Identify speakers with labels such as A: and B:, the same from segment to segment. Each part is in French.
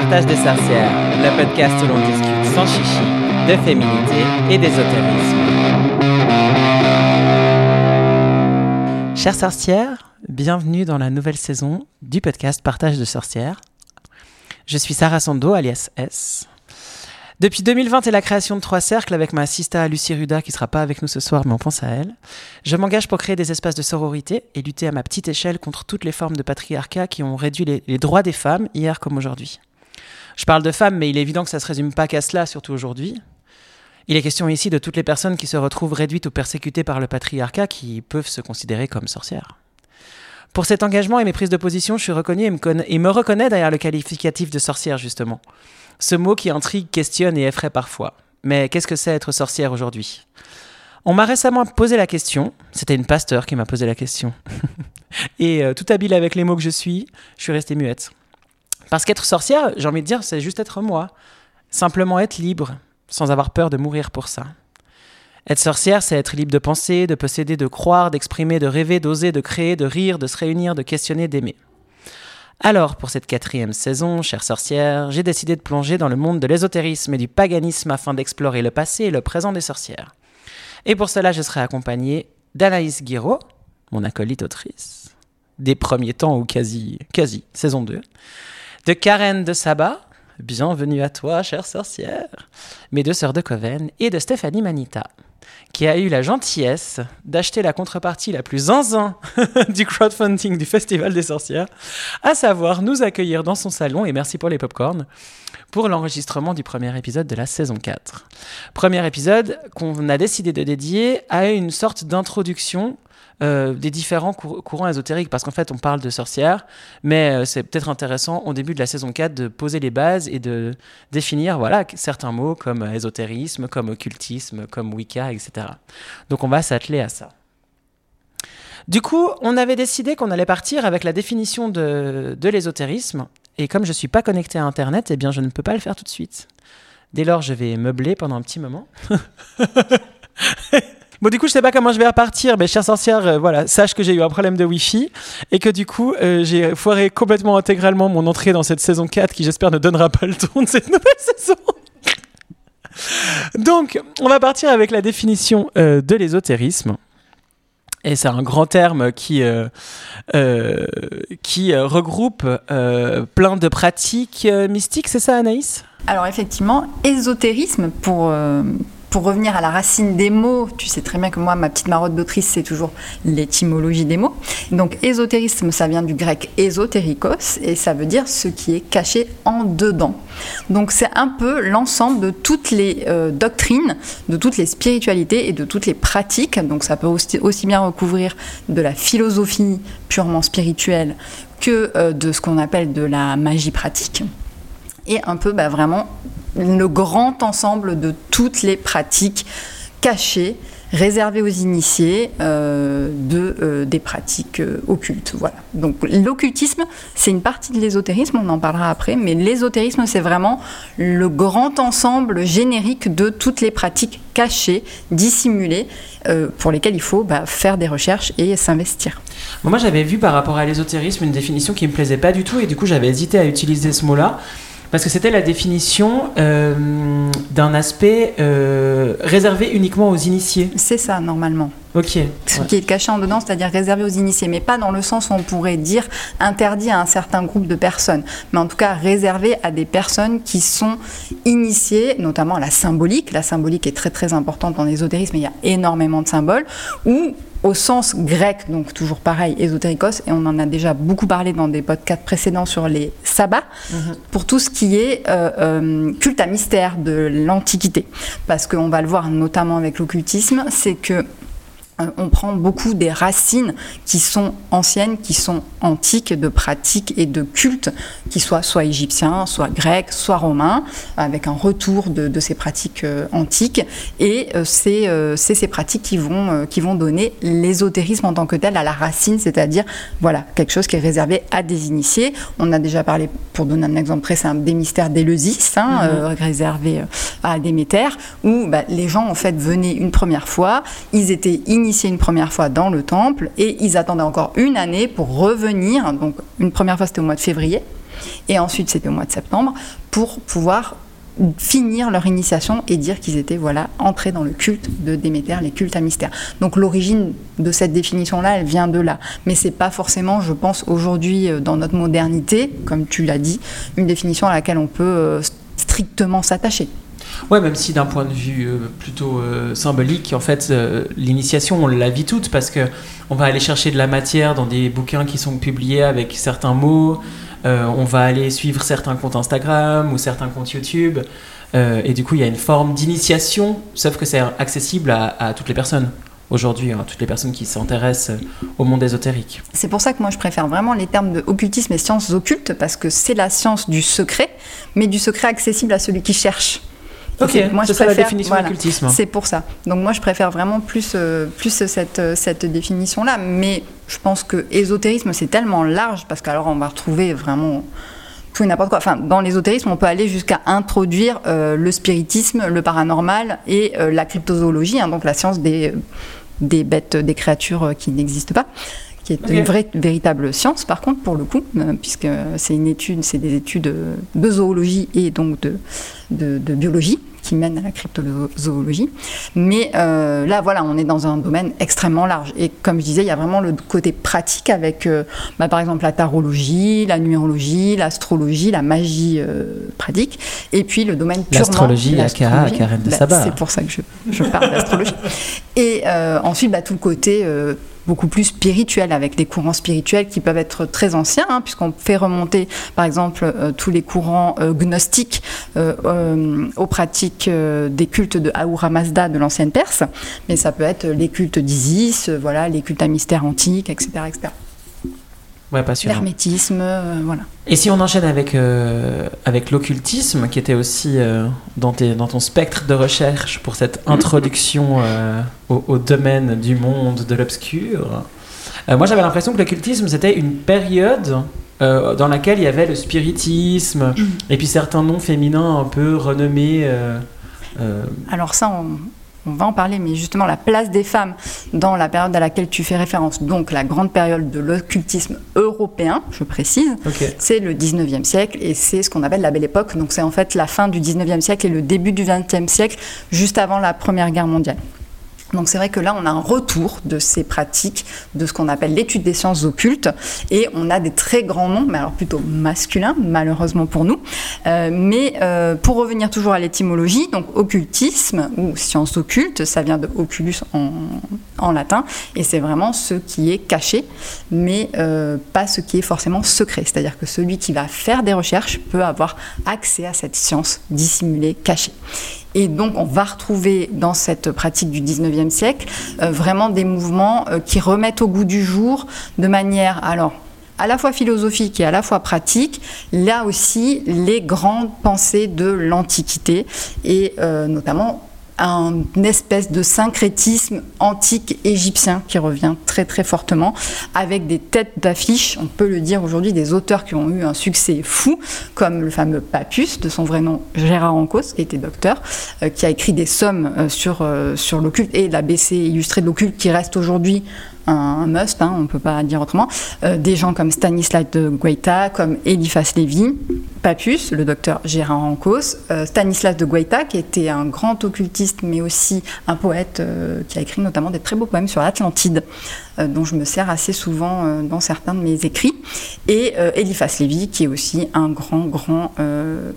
A: Partage des sorcières, le podcast où l'on discute sans chichi de féminité et d'ésotérisme. Chères sorcières, bienvenue dans la nouvelle saison du podcast Partage de sorcières. Je suis Sarah Sando, alias S. Depuis 2020 et la création de Trois Cercles avec ma assista Lucie Ruda, qui sera pas avec nous ce soir, mais on pense à elle, je m'engage pour créer des espaces de sororité et lutter à ma petite échelle contre toutes les formes de patriarcat qui ont réduit les droits des femmes hier comme aujourd'hui. Je parle de femmes, mais il est évident que ça se résume pas qu'à cela, surtout aujourd'hui. Il est question ici de toutes les personnes qui se retrouvent réduites ou persécutées par le patriarcat qui peuvent se considérer comme sorcières. Pour cet engagement et mes prises de position, je suis reconnue et me, conna- et me reconnais derrière le qualificatif de sorcière, justement. Ce mot qui intrigue, questionne et effraie parfois. Mais qu'est-ce que c'est être sorcière aujourd'hui? On m'a récemment posé la question, c'était une pasteur qui m'a posé la question. et euh, tout habile avec les mots que je suis, je suis restée muette. Parce qu'être sorcière, j'ai envie de dire, c'est juste être moi. Simplement être libre, sans avoir peur de mourir pour ça. Être sorcière, c'est être libre de penser, de posséder, de croire, d'exprimer, de rêver, d'oser, de créer, de rire, de se réunir, de questionner, d'aimer. Alors, pour cette quatrième saison, chère sorcière, j'ai décidé de plonger dans le monde de l'ésotérisme et du paganisme afin d'explorer le passé et le présent des sorcières. Et pour cela, je serai accompagnée d'Anaïs Guiraud, mon acolyte autrice, des premiers temps ou quasi, quasi, saison 2, de Karen de Saba, bienvenue à toi, chère sorcière, mes deux sœurs de Coven, et de Stéphanie Manita, qui a eu la gentillesse d'acheter la contrepartie la plus zinzin du crowdfunding du Festival des sorcières, à savoir nous accueillir dans son salon, et merci pour les popcorns, pour l'enregistrement du premier épisode de la saison 4. Premier épisode qu'on a décidé de dédier à une sorte d'introduction euh, des différents cour- courants ésotériques, parce qu'en fait on parle de sorcières, mais euh, c'est peut-être intéressant au début de la saison 4 de poser les bases et de définir voilà, certains mots comme euh, ésotérisme, comme occultisme, comme Wicca, etc. Donc on va s'atteler à ça. Du coup, on avait décidé qu'on allait partir avec la définition de, de l'ésotérisme, et comme je ne suis pas connecté à Internet, eh bien je ne peux pas le faire tout de suite. Dès lors, je vais meubler pendant un petit moment. Bon, du coup, je sais pas comment je vais repartir, mais chère sorcière, euh, voilà, sache que j'ai eu un problème de Wi-Fi et que du coup, euh, j'ai foiré complètement intégralement mon entrée dans cette saison 4 qui, j'espère, ne donnera pas le ton de cette nouvelle saison. Donc, on va partir avec la définition euh, de l'ésotérisme. Et c'est un grand terme qui, qui regroupe plein de pratiques mystiques, c'est ça Anaïs?
B: Alors effectivement, ésotérisme, pour, pour revenir à la racine des mots, tu sais très bien que moi, ma petite marotte d'autrice, c'est toujours l'étymologie des mots. Donc ésotérisme, ça vient du grec ésotérikos, et ça veut dire ce qui est caché en dedans. Donc c'est un peu l'ensemble de toutes les euh, doctrines, de toutes les spiritualités et de toutes les pratiques. Donc ça peut aussi, bien recouvrir de la philosophie purement spirituelle que euh, de ce qu'on appelle de la magie pratique et un peu bah, vraiment le grand ensemble de toutes les pratiques cachées, réservées aux initiés euh, de, euh, des pratiques euh, occultes. Voilà. Donc l'occultisme, c'est une partie de l'ésotérisme, on en parlera après, mais l'ésotérisme, c'est vraiment le grand ensemble générique de toutes les pratiques cachées, dissimulées, pour lesquelles il faut bah, faire des recherches et s'investir.
A: Moi, j'avais vu par rapport à l'ésotérisme une définition qui me plaisait pas du tout, et du coup, j'avais hésité à utiliser ce mot-là. Parce que c'était la définition euh, d'un aspect euh, réservé uniquement aux initiés.
B: C'est ça, normalement.
A: Ok.
B: Ce qui est caché en dedans, c'est-à-dire réservé aux initiés, mais pas dans le sens où on pourrait dire interdit à un certain groupe de personnes, mais en tout cas réservé à des personnes qui sont initiées, notamment à la symbolique. La symbolique est très très importante en ésotérisme, il y a énormément de symboles, au sens grec, donc toujours pareil, ésotérikos, et on en a déjà beaucoup parlé dans des podcasts précédents sur les sabbats, pour tout ce qui est euh, euh, culte à mystère de l'Antiquité. Parce qu'on va le voir notamment avec l'occultisme, c'est que on prend beaucoup des racines qui sont anciennes, qui sont antiques, de pratiques et de cultes, qui soient soit égyptiens, soit grecs, soit romains, avec un retour de, de ces pratiques euh, antiques. Et euh, c'est euh, ces pratiques qui vont, euh, qui vont donner l'ésotérisme en tant que tel à la racine, c'est-à-dire voilà, quelque chose qui est réservé à des initiés. On a déjà parlé, pour donner un exemple précis, des mystères d'Éleusis, hein, euh, réservés euh, à Déméter, où bah, les gens en fait venaient une première fois, ils étaient initiés une première fois dans le temple et ils attendaient encore une année pour revenir. Donc une première fois c'était au mois de février. Et ensuite, c'était au mois de septembre pour pouvoir finir leur initiation et dire qu'ils étaient voilà entrés dans le culte de Déméter, les cultes à mystère. Donc l'origine de cette définition-là, elle vient de là, mais c'est pas forcément, je pense, aujourd'hui euh, dans notre modernité, comme tu l'as dit, une définition à laquelle on peut euh, strictement s'attacher.
A: Ouais, même si d'un point de vue euh, plutôt symbolique, en fait, l'initiation, on la vit toute parce que on va aller chercher de la matière dans des bouquins qui sont publiés avec certains mots. Euh, on va aller suivre certains comptes Instagram ou certains comptes YouTube. Euh, et du coup, il y a une forme d'initiation, sauf que c'est accessible à, toutes les personnes aujourd'hui, hein, toutes les personnes qui s'intéressent au monde ésotérique.
B: C'est pour ça que moi je préfère vraiment les termes de occultisme et sciences occultes, parce que c'est la science du secret, mais du secret accessible à celui qui cherche.
A: Ok, moi, c'est ça la définition d'occultisme.
B: C'est pour ça. Donc moi je préfère vraiment plus, euh, plus cette, cette définition-là, mais je pense que ésotérisme, c'est tellement large, parce qu'alors on va retrouver vraiment tout et n'importe quoi. Enfin, dans l'ésotérisme, on peut aller jusqu'à introduire euh, le spiritisme, le paranormal et euh, la cryptozoologie, hein, donc la science des, des bêtes, des créatures euh, qui n'existent pas qui est une vraie, véritable science, par contre, pour le coup, puisque c'est une étude, c'est des études de zoologie et donc de, de biologie qui mène à la cryptozoologie. Mais euh, là, voilà, on est dans un domaine extrêmement large. Et comme je disais, il y a vraiment le côté pratique avec, euh, bah, par exemple, la tarologie, la numérologie, l'astrologie, la magie euh, pratique, et puis le domaine purement...
A: L'astrologie, aka Karen de Saba.
B: C'est pour ça que je, je parle d'astrologie. Et ensuite, bah, tout le côté beaucoup plus spirituel, avec des courants spirituels qui peuvent être très anciens, hein, puisqu'on fait remonter, par exemple, euh, tous les courants euh, gnostiques euh, aux pratiques des cultes de Ahura Mazda de l'ancienne Perse, mais ça peut être les cultes d'Isis, voilà, les cultes à mystère antique, etc. etc.
A: Ouais.
B: L'hermétisme, voilà.
A: Et si on enchaîne avec, avec l'occultisme, qui était aussi dans, tes, dans ton spectre de recherche pour cette introduction au, domaine du monde de l'obscur. Euh, moi, j'avais l'impression que l'occultisme, c'était une période euh, dans laquelle il y avait le spiritisme et puis certains noms féminins un peu renommés. Euh,
B: Alors ça, on, on, va en parler, mais justement la place des femmes dans la période à laquelle tu fais référence, donc la grande période de l'occultisme européen, je précise, c'est le 19e siècle et c'est ce qu'on appelle la Belle Époque. Donc c'est en fait la fin du 19e siècle et le début du 20e siècle, juste avant la Première Guerre mondiale. Donc c'est vrai que là, on a un retour de ces pratiques, de ce qu'on appelle l'étude des sciences occultes, et on a des très grands noms, mais alors plutôt masculins, malheureusement pour nous. Euh, mais euh, pour revenir toujours à l'étymologie, donc occultisme ou science occulte, ça vient de oculus en, latin, et c'est vraiment ce qui est caché, mais euh, pas ce qui est forcément secret. C'est-à-dire que celui qui va faire des recherches peut avoir accès à cette science dissimulée, cachée. Et donc, on va retrouver dans cette pratique du 19e siècle euh, vraiment des mouvements euh, qui remettent au goût du jour de manière, à la fois philosophique et à la fois pratique, là aussi les grandes pensées de l'Antiquité et euh, notamment un espèce de syncrétisme antique égyptien qui revient très très fortement, avec des têtes d'affiche, on peut le dire aujourd'hui, des auteurs qui ont eu un succès fou, comme le fameux Papus, de son vrai nom Gérard Ancos, qui était docteur, euh, qui a écrit des sommes euh, sur, euh, sur l'occulte et la BC illustrée de l'occulte qui reste aujourd'hui un, must, hein, on ne peut pas dire autrement. Euh, des gens comme Stanislas de Guaita, comme Eliphas Lévy, Papus, le docteur Gérard Ancos, euh, Stanislas de Guaita, qui était un grand occultiste, mais aussi un poète euh, qui a écrit notamment des très beaux poèmes sur l'Atlantide. Dont je me sers assez souvent dans certains de mes écrits. Et Eliphas Lévy, qui est aussi un grand, grand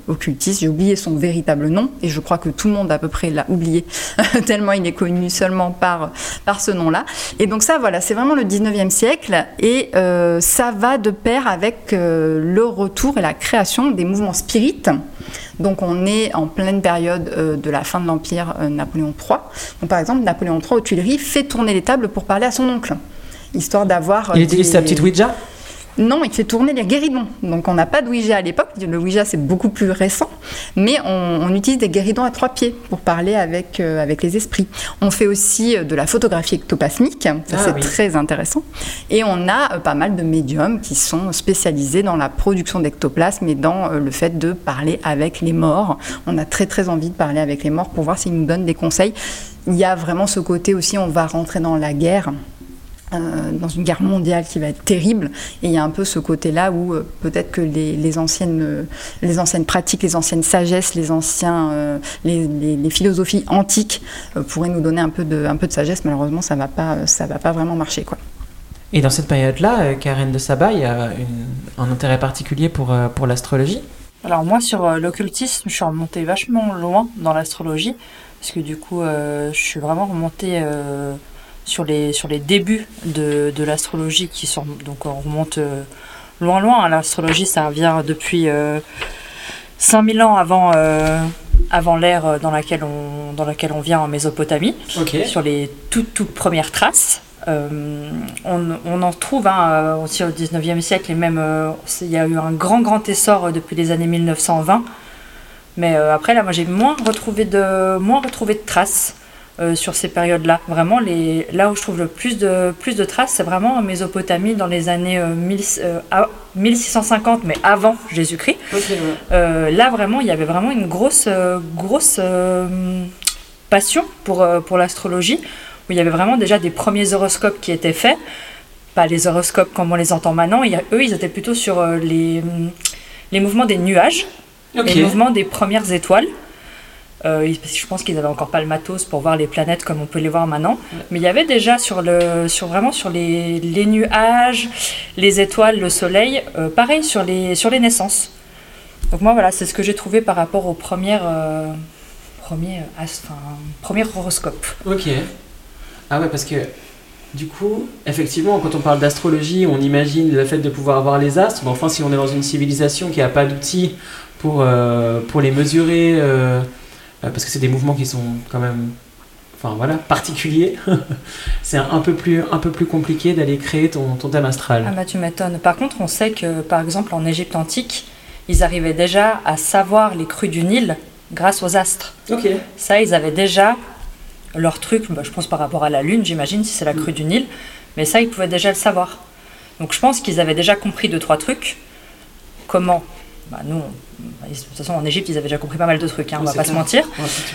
B: occultiste. J'ai oublié son véritable nom, et je crois que tout le monde à peu près l'a oublié, tellement il est connu seulement par, par ce nom-là. Et donc ça, voilà, c'est vraiment le 19e siècle, et ça va de pair avec le retour et la création des mouvements spirites. Donc on est en pleine période de la fin de l'Empire Napoléon III. Donc, par exemple, Napoléon III aux Tuileries fait tourner les tables pour parler à son oncle histoire d'avoir.
A: Il utilise sa petite Ouija?
B: Non, il fait tourner les guéridons. Donc on n'a pas de Ouija à l'époque. Le Ouija c'est beaucoup plus récent, mais on, utilise des guéridons à trois pieds pour parler avec, euh, avec les esprits. On fait aussi euh, de la photographie ectoplasmique, ça ah c'est très intéressant. Et on a euh, pas mal de médiums qui sont spécialisés dans la production d'ectoplasme et dans le fait de parler avec les morts. On a très très envie de parler avec les morts pour voir s'ils nous donnent des conseils. Il y a vraiment ce côté aussi, on va rentrer dans la guerre euh, dans une guerre mondiale qui va être terrible. Et il y a un peu ce côté-là où euh, peut-être que les, anciennes, euh, les anciennes pratiques, les anciennes sagesses, les, anciens, les, les, philosophies antiques pourraient nous donner un peu de, un peu de sagesse. Malheureusement, ça ne va, pas, ça va pas vraiment marcher. Quoi.
A: Et dans cette période-là, Karen de Saba, il y a un intérêt particulier pour, pour l'astrologie?
C: Alors moi, sur l'occultisme, je suis remontée vachement loin dans l'astrologie, parce que du coup, je suis vraiment remontée sur les, sur les débuts de, de l'astrologie qui sont donc on remonte euh, loin loin. Hein. L'astrologie ça vient depuis 5000 euh, ans avant, euh, avant l'ère dans laquelle, on, dans laquelle on vient en Mésopotamie, sur les toutes, toutes premières traces. on, on, en trouve hein, aussi au 19e siècle et même il y a eu un grand grand essor depuis les années 1920. Mais après là moi j'ai moins retrouvé de, moins retrouvé de traces. Euh, sur ces périodes-là. Vraiment, les, là où je trouve le plus de, plus de traces, c'est vraiment en Mésopotamie dans les années 1650, euh, mais avant Jésus-Christ. Euh, là, vraiment, il y avait vraiment une grosse, grosse passion pour, pour l'astrologie, où il y avait vraiment déjà des premiers horoscopes qui étaient faits. Pas les horoscopes comme on les entend maintenant. Il eux, ils étaient plutôt sur les, les mouvements des nuages, les mouvements des premières étoiles. Euh, je pense qu'ils n'avaient encore pas le matos pour voir les planètes comme on peut les voir maintenant. Mais il y avait déjà sur le, sur vraiment sur les, les nuages, les étoiles, le soleil, euh, pareil sur les, sur les naissances. Donc moi voilà, c'est ce que j'ai trouvé par rapport au premier, euh, premier, enfin, premier horoscope.
A: Ok. Ah ouais, parce que du coup, effectivement, quand on parle d'astrologie, on imagine le fait de pouvoir voir les astres. Mais enfin, si on est dans une civilisation qui n'a pas d'outils pour, pour les mesurer euh, parce que c'est des mouvements qui sont quand même enfin voilà, particuliers, c'est un peu plus, un peu plus compliqué d'aller créer ton, ton, thème astral.
C: Ah bah tu m'étonnes. Par contre, on sait que par exemple en Égypte antique, ils arrivaient déjà à savoir les crues du Nil grâce aux astres.
A: Ok.
C: Ça, ils avaient déjà leur truc, bah, je pense par rapport à la Lune, j'imagine, si c'est la crue du Nil, mais ça, ils pouvaient déjà le savoir. Donc je pense qu'ils avaient déjà compris deux, trois trucs. Comment bah, nous, de toute façon, en Égypte, ils avaient déjà compris pas mal de trucs, hein, on va pas se mentir.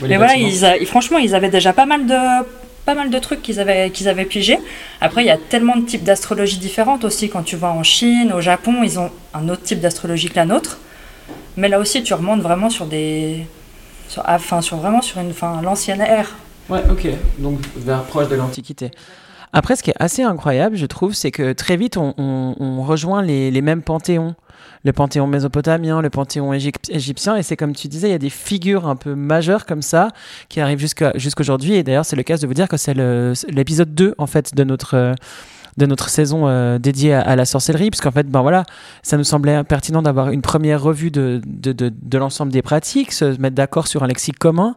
C: Mais voilà, ils, franchement, ils avaient déjà pas mal de, pas mal de trucs qu'ils avaient, qu'ils avaient pigés. Après, il y a tellement de types d'astrologie différentes aussi. Quand tu vas en Chine, au Japon, ils ont un autre type d'astrologie que la nôtre. Mais là aussi, tu remontes vraiment sur des. Sur, ah, enfin, sur vraiment sur une, fin, l'ancienne ère.
A: Ouais, ok. Donc vers proche de l'Antiquité. Après, ce qui est assez incroyable, je trouve, c'est que très vite, on, rejoint les, mêmes panthéons le panthéon mésopotamien, le panthéon égyptien. Et c'est comme tu disais, il y a des figures un peu majeures comme ça qui arrivent jusqu'à jusqu'aujourd'hui. Et d'ailleurs, c'est le cas de vous dire que c'est l'épisode 2 en fait de notre de notre saison euh, dédiée à, la sorcellerie, puisqu'en fait, ben voilà, ça nous semblait pertinent d'avoir une première revue de, de, de, l'ensemble des pratiques, se mettre d'accord sur un lexique commun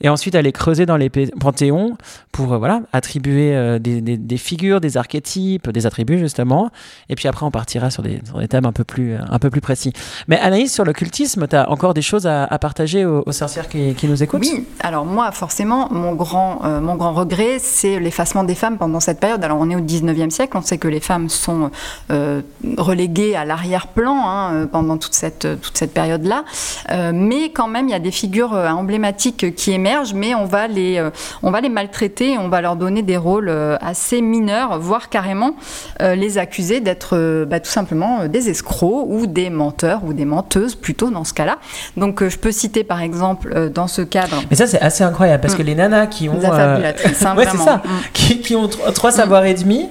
A: et ensuite aller creuser dans les panthéons pour euh, voilà attribuer euh, des, des, figures, des archétypes, des attributs justement, et puis après on partira sur des, sur des thèmes un peu plus un peu plus précis. Mais Anaïs, sur l'occultisme, tu as encore des choses à, partager aux, sorcières qui, qui, nous écoutent?
B: Oui, alors moi forcément, mon grand, mon grand regret, c'est l'effacement des femmes pendant cette période. Alors on est au 19e siècle, on sait que les femmes sont euh, reléguées à l'arrière-plan hein, pendant toute cette, toute cette période-là, euh, mais quand même il y a des figures emblématiques qui émergent mais on va les, euh, on va les maltraiter, on va leur donner des rôles euh, assez mineurs, voire carrément euh, les accuser d'être bah, tout simplement des escrocs ou des menteurs ou des menteuses plutôt dans ce cas-là. Donc je peux citer par exemple dans ce cadre.
A: Mais ça c'est assez incroyable parce que mm. les nanas qui ont,
B: des hein,
A: ça, mm. qui, qui, ont trois savoirs et demi.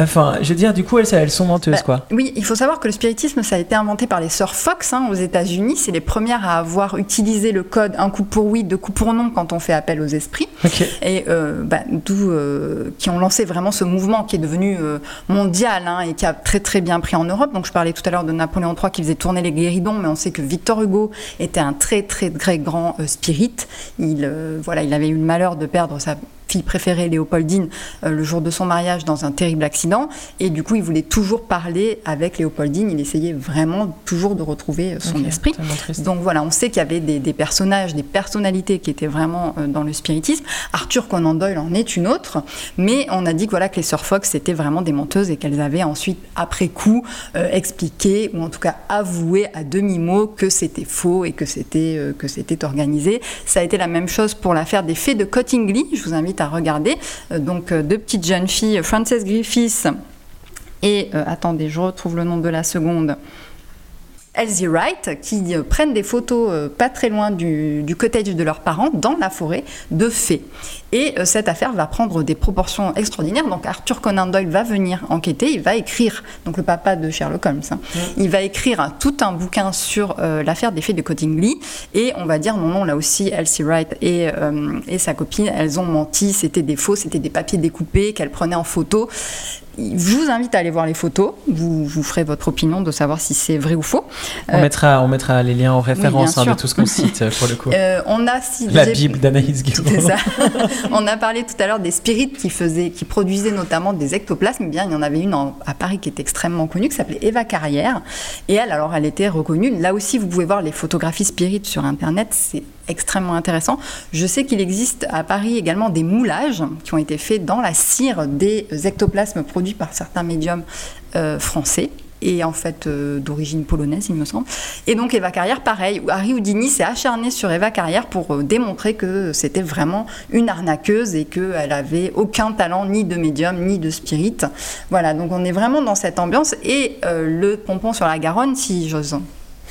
A: Enfin, je veux dire, du coup, elles, elles sont menteuses, bah, quoi.
B: Oui, il faut savoir que le spiritisme, ça a été inventé par les sœurs Fox hein, aux États-Unis. C'est les premières à avoir utilisé le code un coup pour oui, deux coups pour non quand on fait appel aux esprits. Et euh, bah, d'où euh, qui ont lancé vraiment ce mouvement qui est devenu euh, mondial hein, et qui a très très bien pris en Europe. Donc, je parlais tout à l'heure de Napoléon III qui faisait tourner les guéridons, mais on sait que Victor Hugo était un très très très grand spirit. Il voilà, il avait eu le malheur de perdre sa fille préférée, Léopoldine, euh, le jour de son mariage dans un terrible accident. Et du coup, il voulait toujours parler avec Léopoldine. Il essayait vraiment toujours de retrouver euh, son esprit. Donc voilà, on sait qu'il y avait des, personnages, des personnalités qui étaient vraiment euh, dans le spiritisme. Arthur Conan Doyle en est une autre. Mais on a dit que, voilà, que les sœurs Fox étaient vraiment des menteuses et qu'elles avaient ensuite, après coup, expliqué ou en tout cas avoué à demi-mot que c'était faux et que c'était que c'était organisé. Ça a été la même chose pour l'affaire des fées de Cottingley. Je vous invite à regarder. Euh, donc deux petites jeunes filles, Frances Griffiths et, attendez, je retrouve le nom de la seconde. Elsie Wright qui euh, prennent des photos euh, pas très loin du, cottage de leurs parents dans la forêt de fées. Et euh, cette affaire va prendre des proportions extraordinaires. Donc Arthur Conan Doyle va venir enquêter, il va écrire, donc le papa de Sherlock Holmes, hein, il va écrire tout un bouquin sur l'affaire des fées de Cottingley. Et on va dire non, non, là aussi, Elsie Wright et, et sa copine, elles ont menti, c'était des faux, c'était des papiers découpés qu'elles prenaient en photo je vous invite à aller voir les photos. Vous, vous ferez votre opinion de savoir si c'est vrai ou faux.
A: On, euh, mettra, on mettra les liens en référence hein, de tout ce qu'on cite pour le coup.
B: Euh, on a
A: la Bible d'Anaïs
B: ça. on a parlé tout à l'heure des spirites qui faisaient, qui produisaient notamment des ectoplasmes. Bien, il y en avait une à Paris qui est extrêmement connue, qui s'appelait Eva Carrière. Et elle, alors, elle était reconnue. Là aussi, vous pouvez voir les photographies spirites sur Internet. C'est extrêmement intéressant. Je sais qu'il existe à Paris également des moulages qui ont été faits dans la cire des ectoplasmes produits par certains médiums euh, français et en fait euh, d'origine polonaise, il me semble. Et donc Eva Carrière, pareil, Harry Houdini s'est acharné sur Eva Carrière pour euh, démontrer que c'était vraiment une arnaqueuse et qu'elle avait aucun talent ni de médium ni de spirit. Voilà, donc on est vraiment dans cette ambiance. Et le pompon sur la Garonne, si j'ose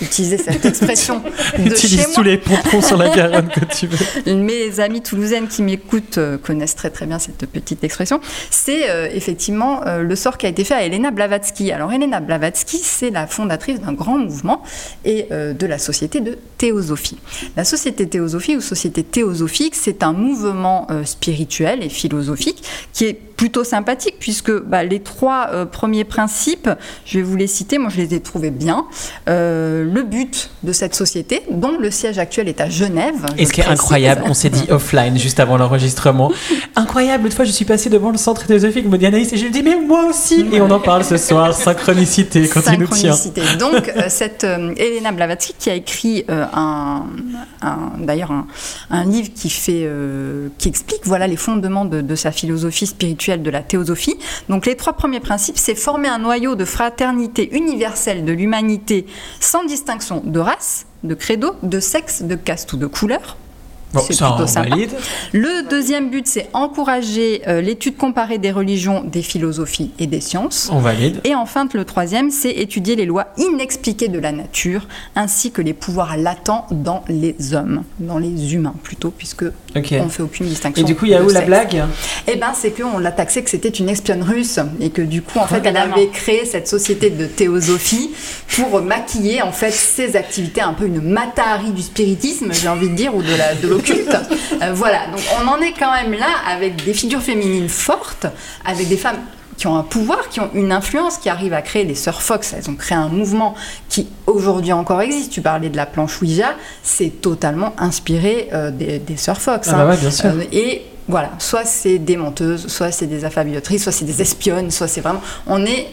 B: utiliser cette expression de
A: Utilise tous les pompons sur la Garonne que tu veux.
B: Mes amis toulousaines qui m'écoutent euh, connaissent très très bien cette petite expression. C'est euh, effectivement euh, le sort qui a été fait à Elena Blavatsky. Alors Elena Blavatsky, c'est la fondatrice d'un grand mouvement et de la société de théosophie. La société théosophie ou société théosophique, c'est un mouvement spirituel et philosophique qui est plutôt sympathique puisque bah, les trois euh, premiers principes, je vais vous les citer, moi je les ai trouvés bien. Euh, le but de cette société, dont le siège actuel est à Genève.
A: Et ce qui est incroyable, on s'est dit offline juste avant l'enregistrement. incroyable, une fois je suis passée devant le centre philosophique me dit Anaïs, et je lui dis mais moi aussi Et on en parle ce soir, synchronicité, quand il nous tient.
B: Donc euh, cette Elena Blavatsky qui a écrit un, d'ailleurs un, livre qui, fait, qui explique voilà, les fondements de, de sa philosophie spirituelle de la théosophie. Donc les trois premiers principes, c'est former un noyau de fraternité universelle de l'humanité sans distinction de race, de credo, de sexe, de caste ou de couleur.
A: C'est plutôt sympa.
B: Le deuxième but, c'est encourager euh, l'étude comparée des religions, des philosophies et des sciences.
A: On valide.
B: Et enfin, le troisième, c'est étudier les lois inexpliquées de la nature, ainsi que les pouvoirs latents dans les hommes, dans les humains plutôt, puisque on on fait aucune distinction.
A: Et du coup, il y a où la blague
B: Eh ben, c'est qu'on l'a taxé que c'était une espionne russe et que du coup, en fait, elle avait créé cette société de théosophie pour maquiller en fait ses activités, un peu une matahari du spiritisme, j'ai envie de dire, ou de la de Euh, voilà. Donc, on en est quand même là avec des figures féminines fortes, avec des femmes qui ont un pouvoir, qui ont une influence, qui arrivent à créer les Sœurs Fox. Elles ont créé un mouvement qui aujourd'hui encore existe. Tu parlais de la planche Ouija, c'est totalement inspiré euh, des, des Sœurs Fox.
A: Ah bah hein. bien sûr. Euh,
B: et voilà, soit c'est des menteuses, soit c'est des affabulotrices, soit c'est des espionnes, soit c'est vraiment. On est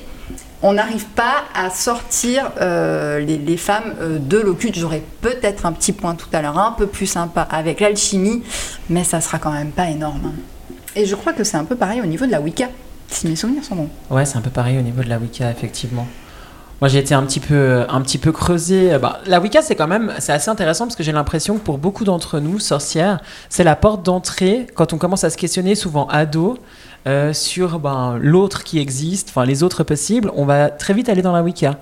B: on n'arrive pas à sortir euh, les, femmes de l'occulte. J'aurais peut-être un petit point tout à l'heure, un peu plus sympa avec l'alchimie, mais ça sera quand même pas énorme. Hein. Et je crois que c'est un peu pareil au niveau de la Wicca. Si mes souvenirs sont bons.
A: Ouais, c'est un peu pareil au niveau de la Wicca, effectivement. Moi, j'ai été un petit peu, un petit peu creusé. Bah, la Wicca, c'est quand même, c'est assez intéressant parce que j'ai l'impression que pour beaucoup d'entre nous, sorcières, c'est la porte d'entrée quand on commence à se questionner, souvent ado, euh, sur ben, l'autre qui existe, enfin les autres possibles. On va très vite aller dans la Wicca.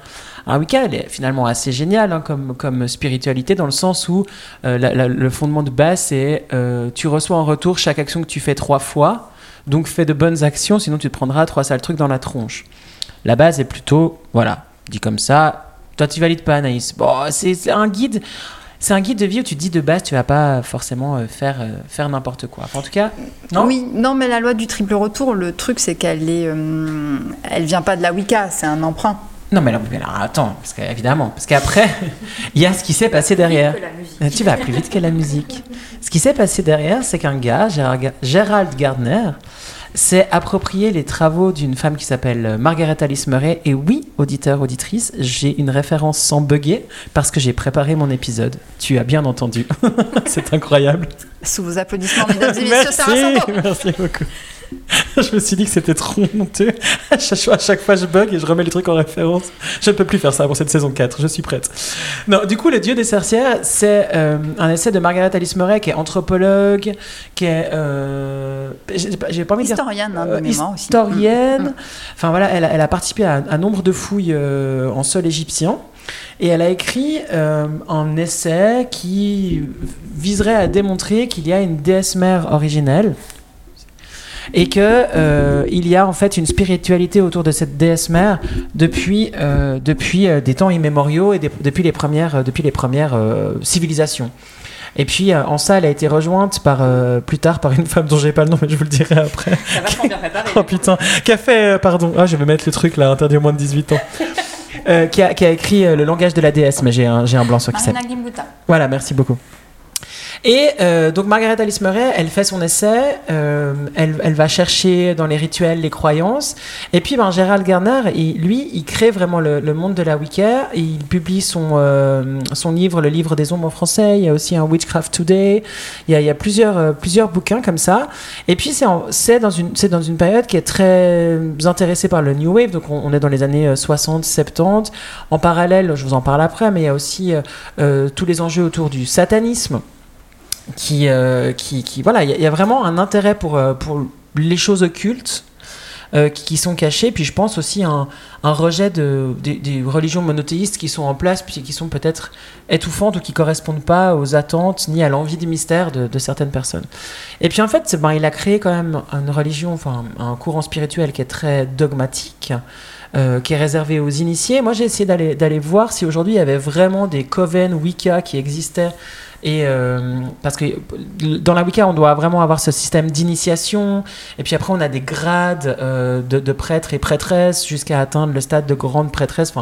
A: La Wicca, elle est finalement assez géniale hein, comme, comme spiritualité dans le sens où euh, le fondement de base, c'est euh, tu reçois en retour chaque action que tu fais trois fois. Donc fais de bonnes actions, sinon tu te prendras trois sales trucs dans la tronche. La base est plutôt, voilà, dit comme ça. Toi, tu valides pas, Anaïs. Bon, c'est un guide. C'est un guide de vie où tu te dis de base, tu vas pas forcément euh, faire, euh, faire n'importe quoi. en tout cas, non?
B: Oui, non, mais la loi du triple retour, le truc, c'est qu'elle est, euh, elle vient pas de la Wicca, c'est un emprunt.
A: Non, mais, alors, attends, parce évidemment, parce qu'après, il y a ce qui s'est passé derrière. Tu vas plus vite que la musique. Ce qui s'est passé derrière, c'est qu'un gars, Gérald Gardner, s'est approprié les travaux d'une femme qui s'appelle Margaret Alice Murray. Et oui, auditeur, auditrice, j'ai une référence sans bugger parce que j'ai préparé mon épisode. Tu as bien entendu. c'est incroyable.
B: Sous vos applaudissements, mesdames et messieurs,
A: Merci, merci beaucoup. je me suis dit que c'était trop honteux. À chaque, à chaque fois, je bug et je remets les trucs en référence. Je ne peux plus faire ça pour cette saison 4. Je suis prête. Non, du coup, Le Dieu des sorcières, c'est euh, un essai de Margaret Alice Murray, qui est anthropologue, qui est. Euh, j'ai pas- envie de dire
B: Historienne hein, de
A: euh,
B: mémoire
A: historienne.
B: Mm.
A: Enfin voilà, elle, a- elle a participé à un nombre de fouilles en sol égyptien. Et elle a écrit euh, un essai qui viserait à démontrer qu'il y a une déesse mère originelle et que euh, il y a en fait une spiritualité autour de cette déesse mère depuis euh, depuis euh, des temps immémoriaux et des- depuis les premières euh, depuis les premières euh, civilisations. Et puis euh, en ça, elle a été rejointe par euh, plus tard par une femme dont j'ai pas le nom, mais je vous le dirai après.
C: Bien préparé.
A: Oh putain, qui a fait, euh, pardon, ah je vais mettre le truc là, interdit aux moins de 18 ans. Euh, qui, a, qui a écrit euh, le langage de la déesse, mais j'ai un, j'ai un blanc sur qui c'est.
B: Marina Gimbuta.
A: Voilà, merci beaucoup. Et euh, donc Margaret Alice Murray, elle fait son essai, euh, elle, elle va chercher dans les rituels les croyances, et puis ben, Gérald Garner, il- lui, il crée vraiment le, le monde de la Wicca, il publie son, euh, son livre, le livre des ombres en français, il y a aussi un Witchcraft Today, il y a, il y a plusieurs, euh, plusieurs bouquins comme ça, et puis c'est dans, une- c'est dans une période qui est très intéressée par le New Wave, donc on, on est dans les années euh, 60, 70, en parallèle, je vous en parle après, mais il y a aussi euh, euh, tous les enjeux autour du satanisme euh, qui, qui- voilà, il y, a- vraiment un intérêt pour, euh, pour les choses occultes euh, qui, sont cachées. Puis je pense aussi un, rejet de, des, des religions monothéistes qui sont en place, puis qui sont peut-être étouffantes ou qui correspondent pas aux attentes ni à l'envie du mystère de, certaines personnes. Et puis en fait, ben, il a créé quand même une religion, enfin un courant spirituel qui est très dogmatique. qui est réservé aux initiés. Moi, j'ai essayé d'aller voir si aujourd'hui il y avait vraiment des coven Wicca qui existaient et euh, parce que dans la Wicca, on doit vraiment avoir ce système d'initiation. Et puis après, on a des grades euh, de, de prêtres et prêtresses jusqu'à atteindre le stade de grande prêtresse.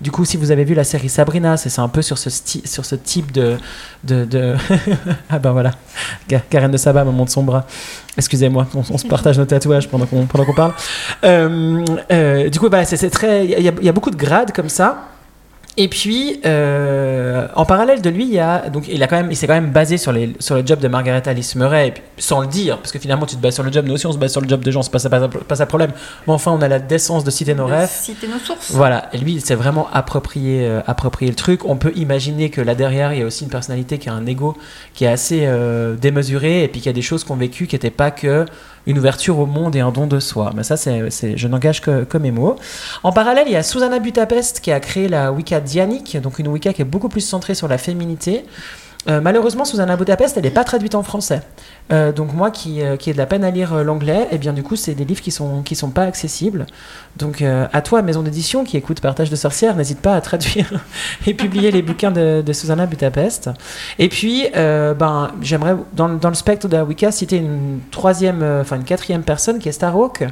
A: Du coup, si vous avez vu la série Sabrina, c'est un peu sur ce, sur ce type de. ah ben voilà, Karen de Saba me montre son bras. Excusez-moi, on, se partage nos tatouages pendant qu'on qu'on parle. Euh, du coup, voilà, il y a beaucoup de grades comme ça. Et puis, euh, en parallèle de lui, il y a donc il a quand même, il s'est quand même basé sur les sur le job de Margaret Alice Murray, puis, sans le dire, parce que finalement tu te bases sur le job. Nous aussi, on se base sur le job de gens, c'est pas ça, pas, ça- pas ça le problème. Mais enfin, on a la décence de citer nos rêves.
B: Citer nos sources.
A: Voilà, et lui, il s'est vraiment approprié, euh, approprié le truc. On peut imaginer que là derrière, il y a aussi une personnalité qui a un ego qui est assez euh, démesuré, et puis qui a des choses qu'on vécu qui n'étaient pas que une ouverture au monde et un don de soi. Mais ça, c'est, je n'engage que, que mes mots. En parallèle, il y a Susanna Budapest qui a créé la Wicca Dianique, donc une Wicca qui est beaucoup plus centrée sur la féminité. Euh, malheureusement, Susanna Budapest, elle n'est pas traduite en français. Euh, donc moi, qui, euh, qui ai de la peine à lire l'anglais, et bien du coup, c'est des livres qui sont qui sont pas accessibles. Donc à toi, maison d'édition qui écoute Partage de sorcières, n'hésite pas à traduire et publier les bouquins de, de Susanna Budapest. Et puis, ben, j'aimerais dans, dans le spectre de la Wicca citer une troisième, enfin une quatrième personne qui est Starhawk.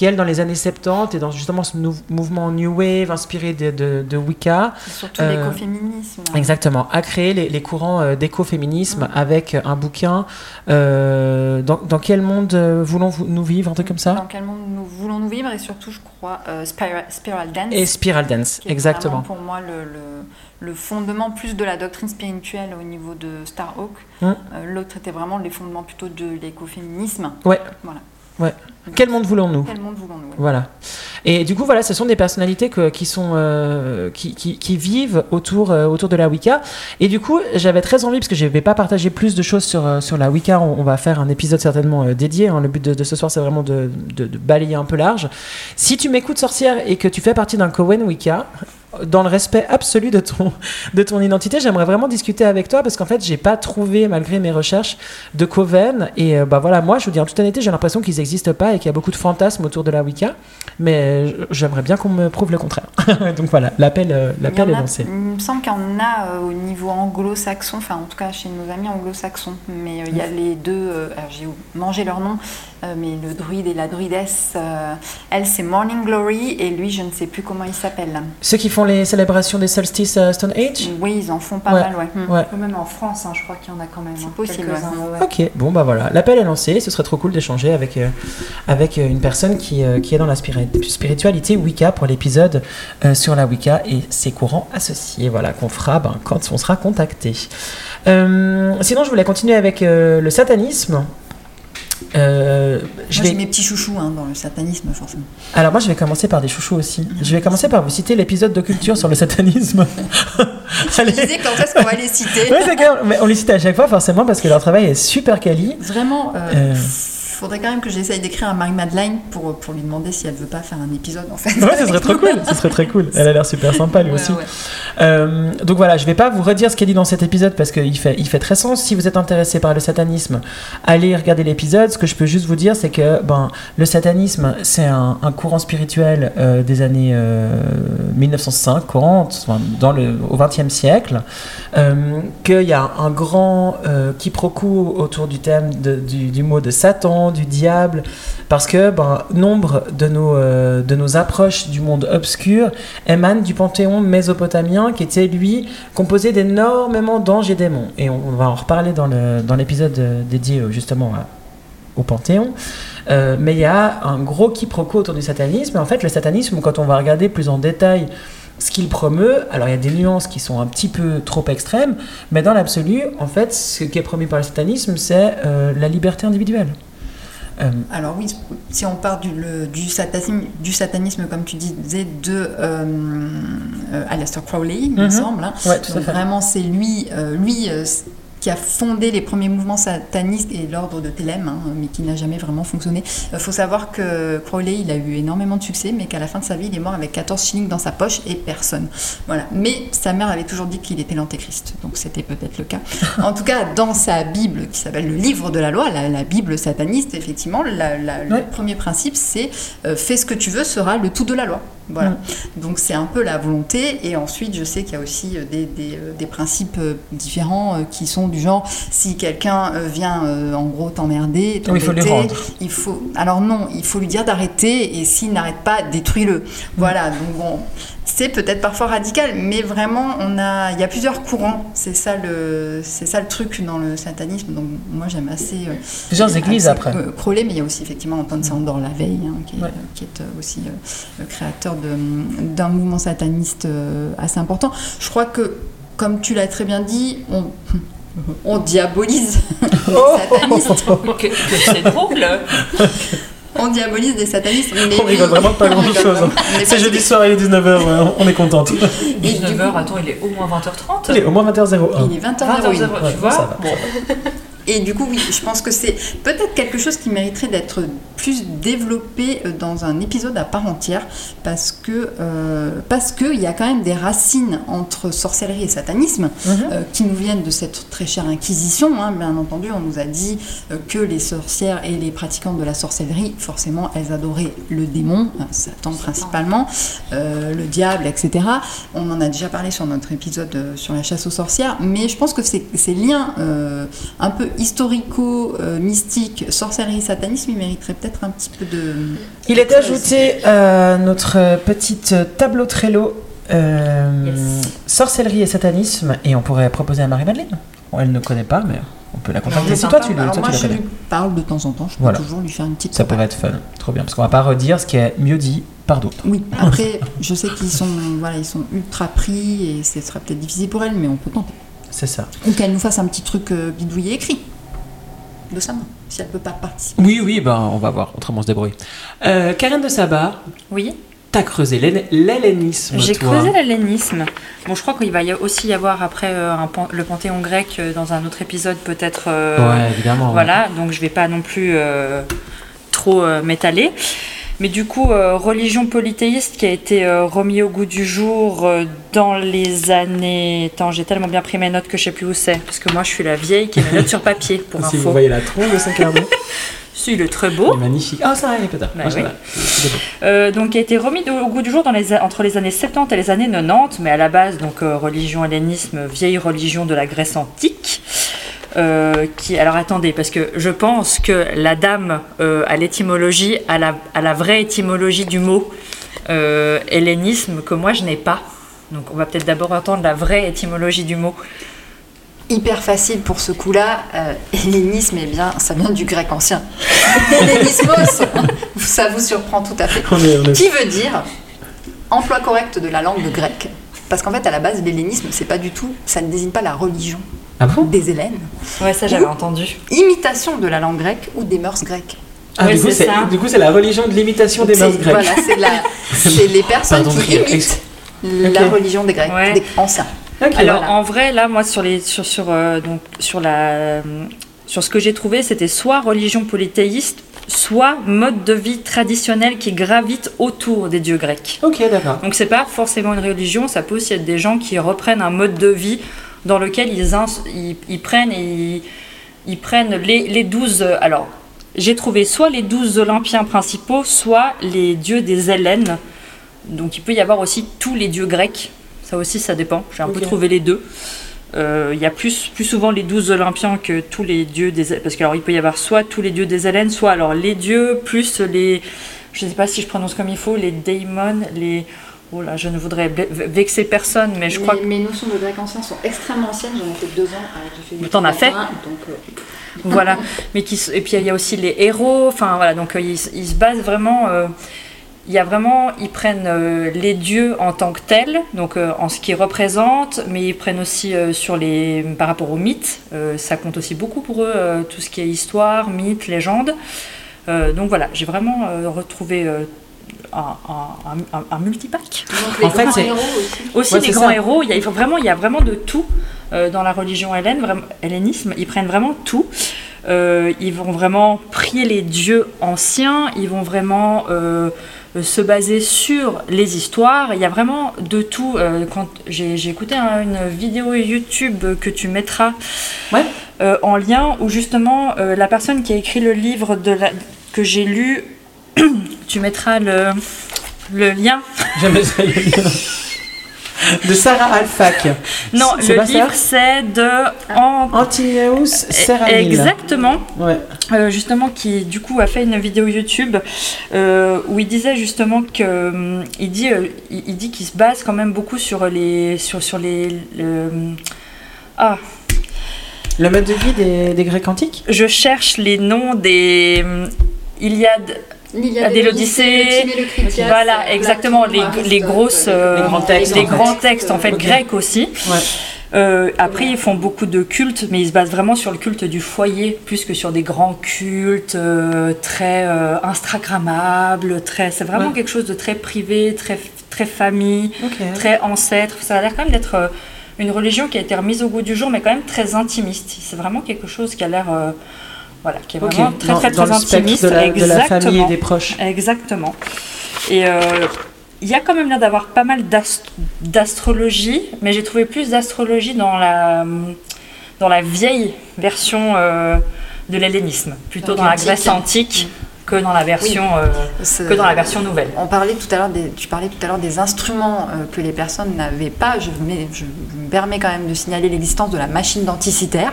A: Qui, elle, dans les années 70, est dans justement ce mouvement New Wave inspiré de, de, de Wicca.
B: Et Surtout
A: Euh,
B: l'écoféminisme.
A: Exactement, a créé les, les courants euh, d'écoféminisme
B: Mm.
A: avec un bouquin. euh, dans, dans quel monde euh, voulons-nous vivre Un truc comme ça?
B: Dans quel monde nous voulons-nous vivre? Et surtout, je crois, euh, Spiral, Spiral Dance.
A: Et Spiral Dance, exactement.
B: pour moi le, le, le fondement plus de la doctrine spirituelle au niveau de Starhawk.
A: Mm.
B: Euh, L'autre était vraiment les fondements plutôt de l'écoféminisme.
A: Ouais.
B: Voilà.
A: Ouais. Quel monde voulons-nous
B: Quel monde voulons-nous
A: Voilà. Et du coup, voilà, ce sont des personnalités que- qui sont euh, qui, qui- qui vivent autour euh, autour de la Wicca. Et du coup, j'avais très envie parce que je vais pas partager plus de choses sur euh, sur la Wicca. On, on va faire un épisode certainement euh, dédié. hein. Le but de, de ce soir, c'est vraiment de, de- de balayer un peu large. Si tu m'écoutes sorcière et que tu fais partie d'un Coven Wicca, dans le respect absolu de ton, de ton identité, j'aimerais vraiment discuter avec toi parce qu'en fait, j'ai pas trouvé, malgré mes recherches, de coven. Et bah voilà, moi, je vous dis en toute honnêteté, j'ai l'impression qu'ils n'existent pas et qu'il y a beaucoup de fantasmes autour de la Wicca. Mais euh, j'aimerais bien qu'on me prouve le contraire. Donc voilà, l'appel euh, l'appel est lancé.
B: Il me semble qu'il y en a euh, au niveau anglo-saxon, enfin en tout cas chez nos amis anglo-saxons. Mais il y a les deux, alors j'ai mangé leur nom, euh, mais le druide et la druidesse, euh, elle c'est Morning Glory et lui je ne sais plus comment il s'appelle.
A: Ceux qui font les célébrations des solstices à Stone Age
B: Oui, ils en font pas
A: Ouais.
B: mal, ouais. Hmm.
A: Ouais.
C: Ou Même en France, hein, je crois qu'il y en a quand même.
B: C'est
C: hein,
B: possible, ouais.
A: Ok, bon bah voilà, l'appel est lancé, ce serait trop cool d'échanger avec, euh, avec euh, une personne qui, euh, qui est dans la spiri- spiritualité Wicca pour l'épisode euh, sur la Wicca et ses courants associés, voilà, qu'on fera ben, quand on sera contacté. Euh, sinon, je voulais continuer avec euh, le satanisme. Euh, je vais...
B: j'ai mes petits chouchous hein, dans le satanisme, forcément.
A: Alors moi je vais commencer par des chouchous aussi. Je vais commencer par vous citer l'épisode de culture sur le satanisme.
B: Je me disais quand est-ce qu'on va les citer
A: c'est clair. Mais on les cite à chaque fois forcément parce que leur travail est super quali.
B: Vraiment, euh,
A: Euh.
B: Faudrait quand même que j'essaye d'écrire à Marie-Madeleine pour, pour lui demander si elle veut pas faire un épisode, en fait.
A: Ouais, ce serait trop cool. Ce serait très cool. Elle a l'air super sympa lui
B: Ouais,
A: aussi.
B: ouais.
A: Euh, donc voilà, je vais pas vous redire ce qu'elle dit dans cet épisode parce qu'il fait, il fait très sens. Si vous êtes intéressé par le satanisme, allez regarder l'épisode. Ce que je peux juste vous dire, c'est que ben, le satanisme, c'est un, un courant spirituel euh, des années euh, 1950, enfin, dans le, au XXe siècle. Euh, Qu'il y a un grand quiproquo autour du thème de- du, du mot de Satan, du diable, parce que ben, nombre de nos, euh, de nos approches du monde obscur émanent du panthéon mésopotamien qui était lui composé d'énormément d'anges et démons. Et on, va en reparler dans le- dans l'épisode euh, dédié euh, justement au panthéon. Mais il y a un gros quiproquo autour du satanisme. En fait, le satanisme, quand on va regarder plus en détail ce qu'il promeut, alors il y a des nuances qui sont un petit peu trop extrêmes, mais dans l'absolu, en fait, ce qui est promu par le satanisme, c'est la liberté individuelle. Euh,
B: Alors oui, si on part du, le- du, satanisme, du satanisme, comme tu disais, de euh, euh, Aleister Crowley, il me
A: Mhm.
B: semble. hein.
A: ouais, tout à
B: Donc
A: fait.
B: vraiment, c'est lui, euh, lui qui a fondé les premiers mouvements satanistes et l'ordre de Thélème, hein, mais qui n'a jamais vraiment fonctionné. Il faut savoir que Crowley, il a eu énormément de succès, mais qu'à la fin de sa vie, il est mort avec 14 shillings dans sa poche et personne. Voilà. Mais sa mère avait toujours dit qu'il était l'antéchrist, donc c'était peut-être le cas. En tout cas, dans sa Bible, qui s'appelle le livre de la loi, la, la Bible sataniste, effectivement, la- la-
A: Ouais.
B: le premier principe, c'est euh, fais ce que tu veux sera le tout de la loi. Voilà.
A: Mm.
B: Donc c'est un peu la volonté. Et ensuite, je sais qu'il y a aussi euh, des, des, euh, des principes euh, différents euh, qui sont du genre si quelqu'un euh, vient euh, en gros t'emmerder,
A: il faut lui rendre.
B: il faut. Alors non, il faut lui dire d'arrêter. Et s'il n'arrête pas, détruis-le. Voilà. Donc bon, c'est peut-être parfois radical, mais vraiment, on a, il y a plusieurs courants. C'est ça le, c'est ça le truc dans le satanisme. Donc moi, j'aime assez. euh,
A: Plusieurs églises
B: assez,
A: après.
B: euh, Crowley, mais il y a aussi effectivement Antoine Sandor la veille, hein, qui, est,
A: Ouais.
B: euh, qui est, aussi le créateur de- d'un mouvement sataniste assez important. Je crois que, comme tu l'as très bien dit, on, on diabolise les
A: Oh
B: satanistes.
C: Que, que c'est drôle.
B: On diabolise des satanistes. Mais
A: On rigole vraiment pas grand chose. C'est jeudi soir, il est 19h, on est contente.
B: Et du
C: 19h,
B: coup,
C: attends, il est au moins 20h30.
A: Il est au moins 20h01.
B: Il est 20h01.
C: 20h01,
A: Ouais,
C: tu vois
A: ça va,
C: Bon.
B: Et du coup, oui, je pense que c'est peut-être quelque chose qui mériterait d'être plus développé euh, dans un épisode à part entière, parce que euh, parce qu'il y a quand même des racines entre sorcellerie et satanisme
A: Mhm.
B: euh, qui nous viennent de cette très chère Inquisition. hein. Bien entendu, on nous a dit que les sorcières et les pratiquantes de la sorcellerie, forcément, elles adoraient le démon, Satan principalement, euh, le diable, etc. On en a déjà parlé sur notre épisode sur la chasse aux sorcières, mais je pense que ces, ces liens euh, un peu historico-mystiques, sorcellerie, satanisme, ils mériteraient peut-être un petit peu de...
A: Il est ajouté à notre petite tableau Trello euh,
C: Yes.
A: sorcellerie et satanisme et on pourrait proposer à Marie-Madeleine. Bon, elle ne connaît pas, mais on peut la contacter.
C: c'est
A: Si toi tu, le-
B: Alors
A: toi,
B: moi,
A: tu
B: je lui parle de temps en temps, je peux
A: Voilà.
B: toujours lui faire une petite
A: Ça pourrait être fun. Trop bien. Parce qu'on va pas redire ce qui est mieux dit par d'autres.
B: Oui, après, je sais qu'ils sont, voilà, ils sont ultra pris et ce sera peut-être difficile pour elle, mais on peut tenter.
A: C'est ça.
B: Ou qu'elle nous fasse un petit truc euh, bidouillé écrit de sa main, si elle peut pas participer.
A: Oui, oui, ben on va voir. Autrement on se débrouille. Euh, Karen de Sabat,
C: Oui,
A: t'as creusé l'hellénisme.
C: j'ai creusé l'hellénisme. Bon, je crois qu'il va y aussi y avoir après euh, un pan- le panthéon grec euh, dans un autre épisode, peut-être. euh,
A: Ouais, évidemment. ouais.
C: Voilà, donc je vais pas non plus euh, trop euh, m'étaler. Mais du coup, euh, religion polythéiste qui a été euh, remis au goût du jour euh, dans les années. Attends, j'ai tellement bien pris mes notes que je sais plus où c'est. Parce que moi, je suis la vieille qui a mes notes sur papier, pour
A: Si vous voyez la tronche de carnet,
C: Si, il est très
A: il
C: beau.
A: est magnifique. Ah, ça, il est peut-être.
C: Bah oui.
A: bien. Il est.
C: Euh, donc, qui a été remis au goût du jour dans les, a- entre les années 70 et les années 90, mais à la base, donc euh, religion hellénisme, vieille religion de la Grèce antique. Euh, qui, alors attendez, parce que je pense que la dame euh, à l'étymologie, à la, à la vraie étymologie du mot euh, hellénisme, que moi je n'ai pas. Donc on va peut-être d'abord entendre la vraie étymologie du mot.
B: Hyper facile pour ce coup-là. Euh, hellénisme, eh bien, ça vient du grec ancien. Hellénismos, ça vous surprend tout à fait.
A: On est, on est-
B: Qui veut dire emploi correct de la langue grecque? Parce qu'en fait, à la base, l'hellénisme, c'est pas du tout, ça ne désigne pas la religion.
A: Ah bon
B: des Hélènes,
C: Ouais, ça j'avais entendu.
B: imitation de la langue grecque ou des mœurs grecques.
A: Ah,
C: Ouais,
A: du, coup,
C: c'est
A: du coup, c'est la religion de l'imitation des mœurs grecques.
B: Voilà, c'est, la- c'est les personnes
A: Pardon
B: qui imitent la religion des Grecs,
C: Ouais.
B: des anciens.
A: Ok.
C: Alors
B: voilà.
C: en vrai, là, moi, sur les, sur, sur, euh, donc, sur la, euh, sur ce que j'ai trouvé, c'était soit religion polythéiste, soit mode de vie traditionnel qui gravite autour des dieux grecs.
A: Ok, d'accord.
C: Donc c'est pas forcément une religion, ça peut aussi être des gens qui reprennent un mode de vie dans lequel ils, ins- ils, ils prennent et ils, ils prennent les, les 12 euh, alors j'ai trouvé soit les 12 olympiens principaux, soit les dieux des Hellènes. Donc il peut y avoir aussi tous les dieux grecs. Ça aussi ça dépend. J'ai un peu trouvé les deux. Euh, Il y a plus, plus souvent les 12 olympiens que tous les dieux des parce que alors il peut y avoir soit tous les dieux des Hellènes, soit alors les dieux plus les je ne sais pas si je prononce comme il faut, les daimons, les Oh là, je ne voudrais ve- vexer personne, mais je crois que
B: Mes notions de grec ancien sont extrêmement anciennes, j'en ai fait deux ans. j'ai fait
C: Mais t'en as fait
B: donc, euh,
C: voilà. Mais qui, et puis il y a aussi les héros. Enfin voilà, donc euh, ils, se basent vraiment. euh, il y a vraiment, ils prennent euh, les dieux en tant que tels, donc euh, en ce qu'ils représentent, mais ils prennent aussi euh, sur les, par rapport aux mythes. euh, ça compte aussi beaucoup pour eux, euh, tout ce qui est histoire, mythes, légendes. Euh, donc voilà, j'ai vraiment euh, retrouvé euh, un, un- un- un multipack.
B: donc les
A: En fait,
B: grands
A: c'est-
B: héros aussi.
C: Aussi
A: Ouais,
C: les
A: c'est
C: grands
A: ça.
C: héros, il y a, il faut vraiment, il y a vraiment de tout euh, dans la religion hellène, vraiment, hellénisme. Ils prennent vraiment tout. Euh, ils vont vraiment prier les dieux anciens. Ils vont vraiment euh, se baser sur les histoires. Il y a vraiment de tout. Euh, quand j'ai écouté un- une vidéo YouTube que tu mettras
A: Ouais.
C: euh, en lien où justement euh, la personne qui a écrit le livre de la- que j'ai lu, tu mettras le, le lien
A: Jamais ça y est. De Sarah Alfac.
C: Non,
A: C'est
C: le
A: pas ça
C: livre c'est de An-
A: Antineus Serranil.
C: Exactement,
A: Ouais.
C: euh, justement qui du coup a fait une vidéo YouTube euh, où il disait justement que il dit euh, il, dit qu'il se base quand même beaucoup sur les sur sur les le- ah
A: Le mode de vie des, des Grecs antiques?
C: Je cherche les noms des Iliade
B: L'Iliade
C: Des
B: et
C: l'Odyssée,
B: l'Odyssée, le Timée, le Critias,
C: voilà exactement les, les grosses euh,
A: Les grands textes,
C: les
A: en fait.
C: grands textes en fait grecs aussi
A: Ouais.
C: Euh, après, ils font beaucoup de cultes, mais ils se basent vraiment sur le culte du foyer, plus que sur des grands cultes euh, très euh, Instagrammables. Très, c'est vraiment
A: Ouais.
C: quelque chose de très privé, très, très famille, très ancêtre. Ça a l'air quand même d'être euh, une religion qui a été remise au goût du jour, mais quand même très intimiste. C'est vraiment quelque chose qui a l'air, euh, voilà, qui est vraiment très,
A: Dans,
C: très,
A: dans
C: très
A: le
C: intimiste.
A: de la, de la famille et
C: Exactement.
A: des proches.
C: Exactement. Et euh, il y a quand même l'air d'avoir pas mal d'ast- d'astrologie, mais j'ai trouvé plus d'astrologie dans la, dans la vieille version euh, de l'hellénisme, plutôt dans la. Grèce antique que dans la version, euh, que dans la version nouvelle.
B: On parlait tout à l'heure des, tu parlais tout à l'heure des instruments euh, que les personnes n'avaient pas. Je, mets- je me permets quand même de signaler l'existence de la machine denticitaire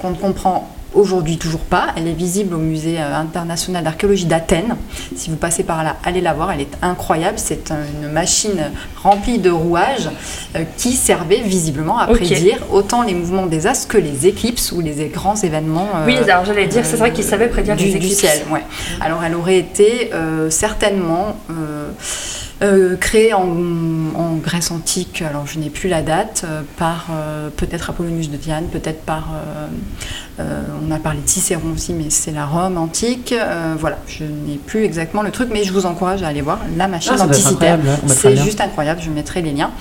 B: qu'on ne comprend aujourd'hui toujours pas. Elle est visible au musée euh, international d'archéologie d'Athènes. Si vous passez par là, allez la voir. Elle est incroyable. C'est un- une machine remplie de rouages euh, qui servait visiblement à prédire autant les mouvements des astres que les éclipses ou les grands événements. euh,
C: Oui, alors j'allais dire, c'est vrai qu'ils savaient prédire
B: du,
C: les
B: du
C: éclipses.
B: ciel. Ouais. Alors elle aurait été euh, certainement euh, euh, créée en, en Grèce antique, alors je n'ai plus la date, euh, par euh, peut-être Apollonius de Diane, peut-être par... euh, on a parlé de Cicéron aussi, mais c'est la Rome antique. Voilà, je n'ai plus exactement le truc, mais je vous encourage à aller voir la machine
A: Ah, hein.
B: C'est juste incroyable, je mettrai les liens.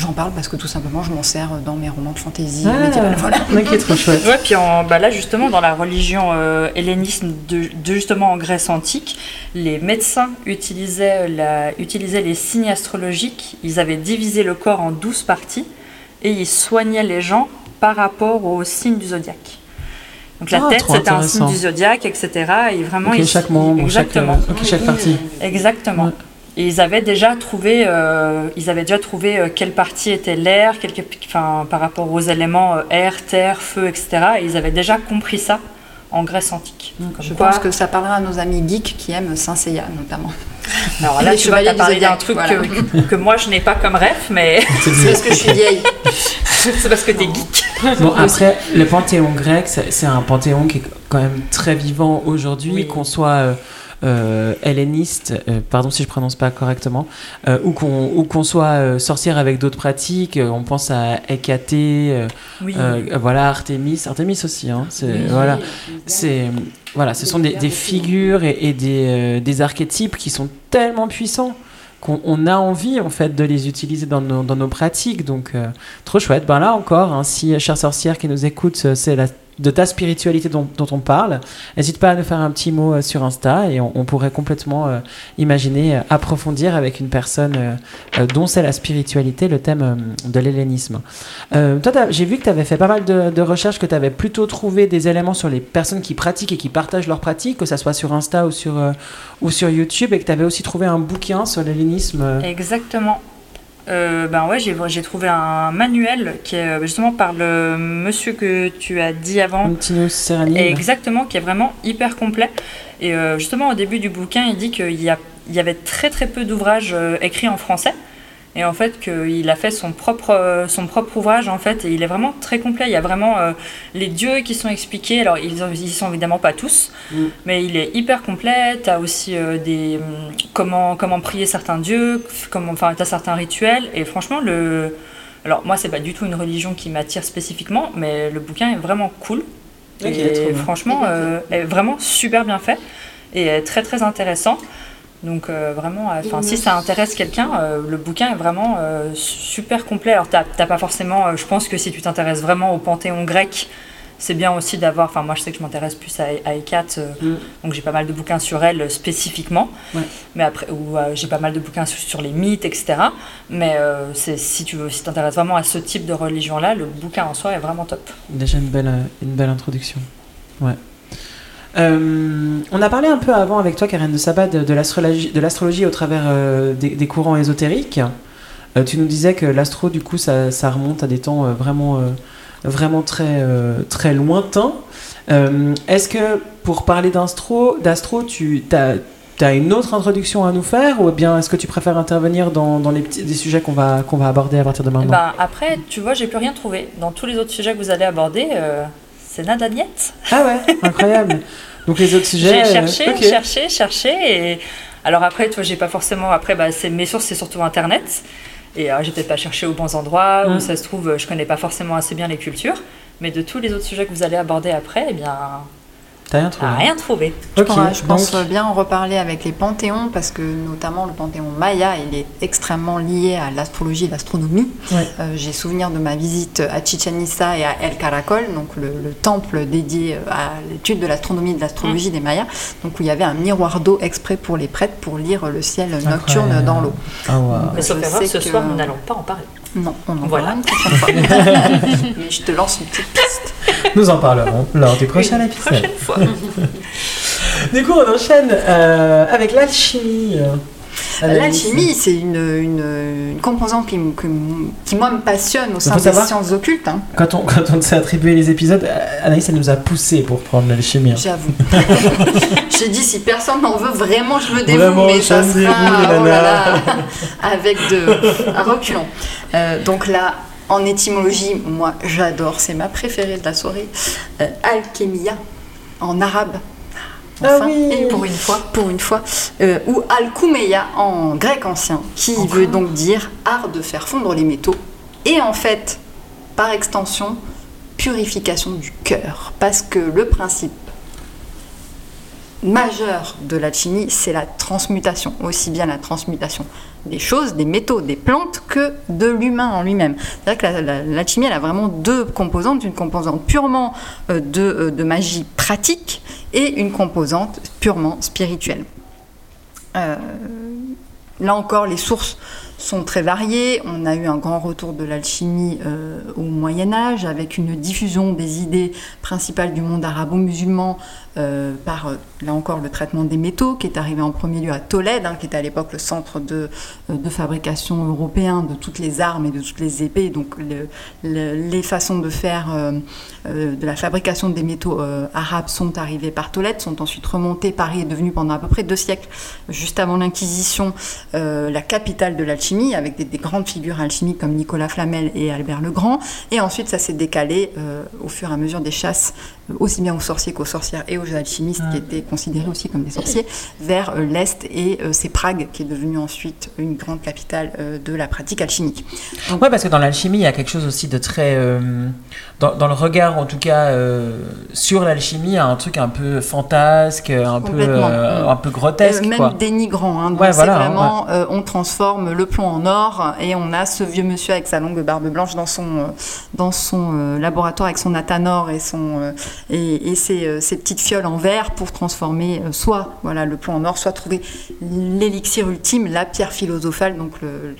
B: J'en parle parce que tout simplement je m'en sers dans mes romans de fantasy
A: Ah,
B: médiévale. Voilà.
A: ok, trop chouette.
C: Ouais, puis en, bah là justement dans la religion euh, hellénisme de, de justement en Grèce antique, les médecins utilisaient, la, utilisaient les signes astrologiques. Ils avaient divisé le corps en 12 parties et ils soignaient les gens par rapport aux signes du zodiaque. Donc la
A: Ah,
C: tête c'était un signe du zodiaque, etc. Et vraiment
A: Ok,
C: ils-
A: chaque membre, chaque,
C: exactement.
A: euh, ok, chaque partie.
C: Exactement.
A: Ouais.
C: Et ils avaient déjà trouvé, euh, ils avaient déjà trouvé euh, quelle partie était l'air, enfin, par rapport aux éléments euh, air, terre, feu, etc. Et ils avaient déjà compris ça en Grèce antique. Comme
B: Je
C: quoi-
B: pense que ça parlera à nos amis geeks qui aiment Saint Seiya notamment.
C: Alors là,
B: les
C: tu
B: du
C: parlé d'un truc
B: voilà.
C: que, que moi je n'ai pas comme rêve, mais
A: C'est
B: parce que je suis vieille.
C: c'est parce que t'es geek.
A: Bon, après, le panthéon grec, c'est un panthéon qui est quand même très vivant aujourd'hui,
C: Oui.
A: qu'on soit euh, helléniste, euh, pardon si je prononce pas correctement, euh, ou qu'on soit euh, sorcière avec d'autres pratiques. euh, on pense à euh,
C: Oui.
A: euh, voilà Artémis, Artémis aussi. Hein,
C: Oui.
A: voilà, c'est voilà, ce sont des, des figures et, et des, euh, des archétypes qui sont tellement puissants qu'on on a envie en fait de les utiliser dans nos, dans nos pratiques. Donc euh, trop chouette. Ben là encore, hein, si chère sorcière qui nous écoute, euh, c'est la de ta spiritualité dont, on parle, n'hésite pas à nous faire un petit mot euh, sur Insta et on, pourrait complètement euh, imaginer euh, approfondir avec une personne dont c'est la spiritualité le thème de l'hellénisme. Toi, j'ai vu que tu avais fait pas mal de, recherches, que tu avais plutôt trouvé des éléments sur les personnes qui pratiquent et qui partagent leurs pratiques, que ça soit sur Insta ou sur, ou sur YouTube, et que tu avais aussi trouvé un bouquin sur l'hellénisme.
C: Exactement. Euh, ben ouais, j'ai trouvé un manuel qui est euh, justement par le monsieur que tu as dit avant.
A: Serraline.
C: Exactement, qui est vraiment hyper complet. Et euh, justement, au début du bouquin, il dit qu'il y, y avait très très peu d'ouvrages euh, écrits en français. Et en fait, qu'il a fait son propre, euh, son propre ouvrage, en fait, et il est vraiment très complet. Il y a vraiment euh, les dieux qui sont expliqués. Alors, ils n'y sont évidemment pas tous,
A: Mm.
C: mais il est hyper complet. Tu as aussi euh, des, hum, comment, comment prier certains dieux, comment, enfin, tu as certains rituels. Et franchement, le. Alors, moi, c'est pas du tout une religion qui m'attire spécifiquement, mais le bouquin est vraiment cool.
A: Ok,
C: et franchement, euh, est vraiment super bien fait et très très intéressant. Donc euh, vraiment, euh, enfin si ça intéresse quelqu'un, euh, le bouquin est vraiment euh, super complet. Alors t'as t'as pas forcément, euh, je pense que si tu t'intéresses vraiment au panthéon grec, c'est bien aussi d'avoir. Enfin moi je sais que je m'intéresse plus à, à Hécate, euh,
A: Mm.
C: donc j'ai pas mal de bouquins sur elle spécifiquement.
A: Ouais.
C: Mais après, ou euh, j'ai pas mal de bouquins sur, sur les mythes, etc. Mais euh, c'est si tu veux, si t'intéresses vraiment à ce type de religion-là, le bouquin en soi est vraiment top.
A: Déjà une belle, une belle introduction. Ouais. Euh, on a parlé un peu avant avec toi, Karen de Sabat, de, l'astrologie, au travers euh, des, courants ésotériques. Euh, tu nous disais que l'astro, du coup, ça, remonte à des temps vraiment, vraiment très, très lointains. Est-ce que pour parler d'astro, tu as, une autre introduction à nous faire, ou bien est-ce que tu préfères intervenir dans, les des sujets qu'on va, va aborder à partir de maintenant?
C: Ben, après, tu vois, j'ai plus rien trouvé. Dans tous les autres sujets que vous allez aborder, c'est nada niet.
A: Ah ouais, incroyable. Donc les autres sujets.
C: J'ai
A: euh,
C: cherché,
A: ok.
C: cherché, cherché. Et... Alors après, toi, j'ai pas forcément. Après, bah, mes sources, c'est surtout Internet. Et euh, j'ai peut-être pas cherché aux bons endroits, où ça se trouve, je connais pas forcément assez bien les cultures. Mais de tous les autres sujets que vous allez aborder après, eh bien,
A: T'as rien trouvé.
C: ah, rien trouvé.
B: Je pense,
A: donc-
B: bien en reparler avec les panthéons parce que notamment le panthéon maya, il est extrêmement lié à l'astrologie et l'astronomie.
A: Ouais.
B: Euh, J'ai souvenir de ma visite à Chichen Itza et à El Caracol, donc le, le temple dédié euh, à l'étude de l'astronomie et de l'astrologie des Mayas, donc où il y avait un miroir d'eau exprès pour les prêtres pour lire le ciel nocturne
A: Incroyable.
B: dans l'eau.
A: Ah waouh.
C: Mais sauf erreur, ce
B: que-
C: soir, nous n'allons pas en parler.
B: Non, on en
C: Voilà.
B: une prochaine fois. Mais je te lance une petite piste.
A: Nous en parlerons lors du prochain épisode.
C: Prochaine fois.
A: Du coup, on enchaîne euh, avec l'alchimie.
B: L'alchimie, c'est une, une, une composante qui, qui, moi, me passionne au sein des
A: savoir-
B: sciences occultes. hein.
A: Quand on, quand on s'est attribué les épisodes, euh, Anaïs, elle nous a poussé pour prendre l'alchimie. hein.
B: J'avoue. J'ai dit si personne n'en veut vraiment, je me dévoue, mais ça sera oh là là, avec de un reculons. Euh, donc là, en étymologie, moi j'adore, c'est ma préférée de la soirée. Euh, alchémia en arabe.
A: Ah
B: Enfin,
A: oui.
B: et pour une fois, pour une fois, Euh, ou alkoumeia en grec ancien, qui
A: Encore
B: veut donc dire art de faire fondre les métaux, et en fait, par extension, purification du cœur, parce que le principe majeur de l'alchimie, c'est la transmutation, aussi bien la transmutation des choses, des métaux, des plantes, que de l'humain en lui-même. C'est-à-dire que la- la- l'alchimie, elle a vraiment deux composantes, une composante purement euh, de, euh, de magie pratique et une composante purement spirituelle. Euh, là encore, les sources sont très variées. On a eu un grand retour de l'alchimie au Moyen Âge avec une diffusion des idées principales du monde arabo-musulman euh, par, euh, là encore, le traitement des métaux qui est arrivé en premier lieu à Tolède, hein, qui était à l'époque le centre de, euh, de fabrication européen de toutes les armes et de toutes les épées. Donc le- le- les façons de faire de la fabrication des métaux arabes sont arrivées par Tolède, sont ensuite remontées. Paris est devenu pendant à peu près deux siècles, juste avant l'Inquisition, la capitale de l'alchimie avec des, des grandes figures alchimiques comme Nicolas Flamel et Albert le Grand. Et ensuite, ça s'est décalé au fur et à mesure des chasses, aussi bien aux sorciers qu'aux sorcières et aux alchimistes, qui étaient considérés aussi comme des sorciers, vers euh, l'Est. Et euh, c'est Prague qui est devenue ensuite une grande capitale euh, de la pratique alchimique.
A: Ouais, parce que dans l'alchimie, il y a quelque chose aussi de très. euh, dans, dans le regard, en tout cas, euh, sur l'alchimie, un truc un peu fantasque, un peu, euh, un peu grotesque,
B: Euh, même
A: quoi.
B: dénigrant. Hein. Donc
A: Ouais, voilà,
B: vraiment, euh, on transforme le plomb en or et on a ce vieux monsieur avec sa longue barbe blanche dans son, dans son laboratoire avec son athanor et, son, et, et ses, ses petites fioles en verre pour transformer soit voilà, le plomb en or, soit trouver l'élixir ultime, la pierre philosophale, donc le-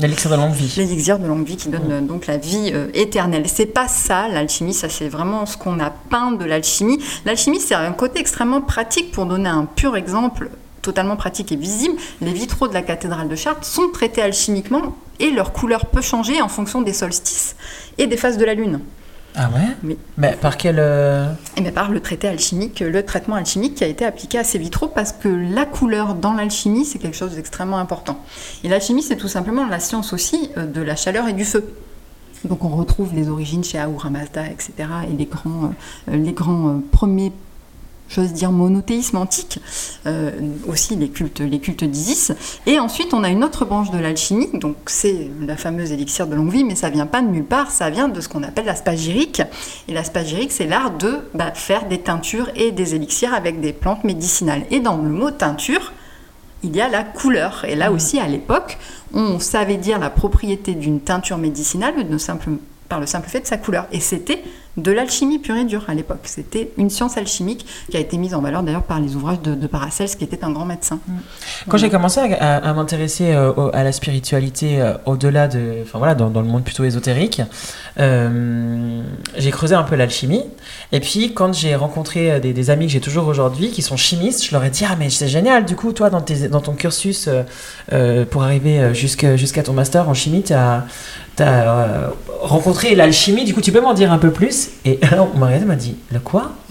A: L'élixir de longue vie.
B: L'élixir de longue vie qui donne donc la vie euh, éternelle. C'est pas ça l'alchimie, ça c'est vraiment ce qu'on a peint de l'alchimie. L'alchimie c'est un côté extrêmement pratique pour donner un pur exemple totalement pratique et visible. Les vitraux de la cathédrale de Chartres sont traités alchimiquement et leur couleur peut changer en fonction des solstices et des phases de la lune.
A: Ah ouais?
B: Oui.
A: Mais par quel. euh,
B: Et bien par le traité alchimique, le traitement alchimique qui a été appliqué à ces vitraux parce que la couleur dans l'alchimie c'est quelque chose d'extrêmement important. Et l'alchimie c'est tout simplement la science aussi euh, de la chaleur et du feu. Donc on retrouve les origines chez Ahura etc. et les grands, euh, les grands euh, premiers, j'ose dire, monothéismes antiques, euh, aussi les cultes, les cultes d'Isis. Et ensuite on a une autre branche de l'alchimie, donc c'est la fameuse élixir de longue vie, mais ça vient pas de nulle part, ça vient de ce qu'on appelle la spagyrique. Et la spagyrique, c'est l'art de bah, faire des teintures et des élixirs avec des plantes médicinales. Et dans le mot teinture, il y a la couleur. Et là aussi, à l'époque, on savait dire la propriété d'une teinture médicinale de simple- par le simple fait de sa couleur. Et c'était de l'alchimie pure et dure à l'époque. C'était une science alchimique qui a été mise en valeur d'ailleurs par les ouvrages de, de Paracelse, qui était un grand médecin.
A: Quand j'ai commencé à, à- à m'intéresser euh, à la spiritualité euh, au-delà de, enfin voilà, dans, dans le monde plutôt ésotérique, euh, j'ai creusé un peu l'alchimie. Et puis quand j'ai rencontré des, des amis que j'ai toujours aujourd'hui qui sont chimistes, je leur ai dit ah mais c'est génial. Du coup toi dans, tes, dans ton cursus pour arriver jusqu'à ton master en chimie, tu as rencontré l'alchimie. Du coup tu peux m'en dire un peu plus? Et alors on m'a regardé, m'a dit le quoi?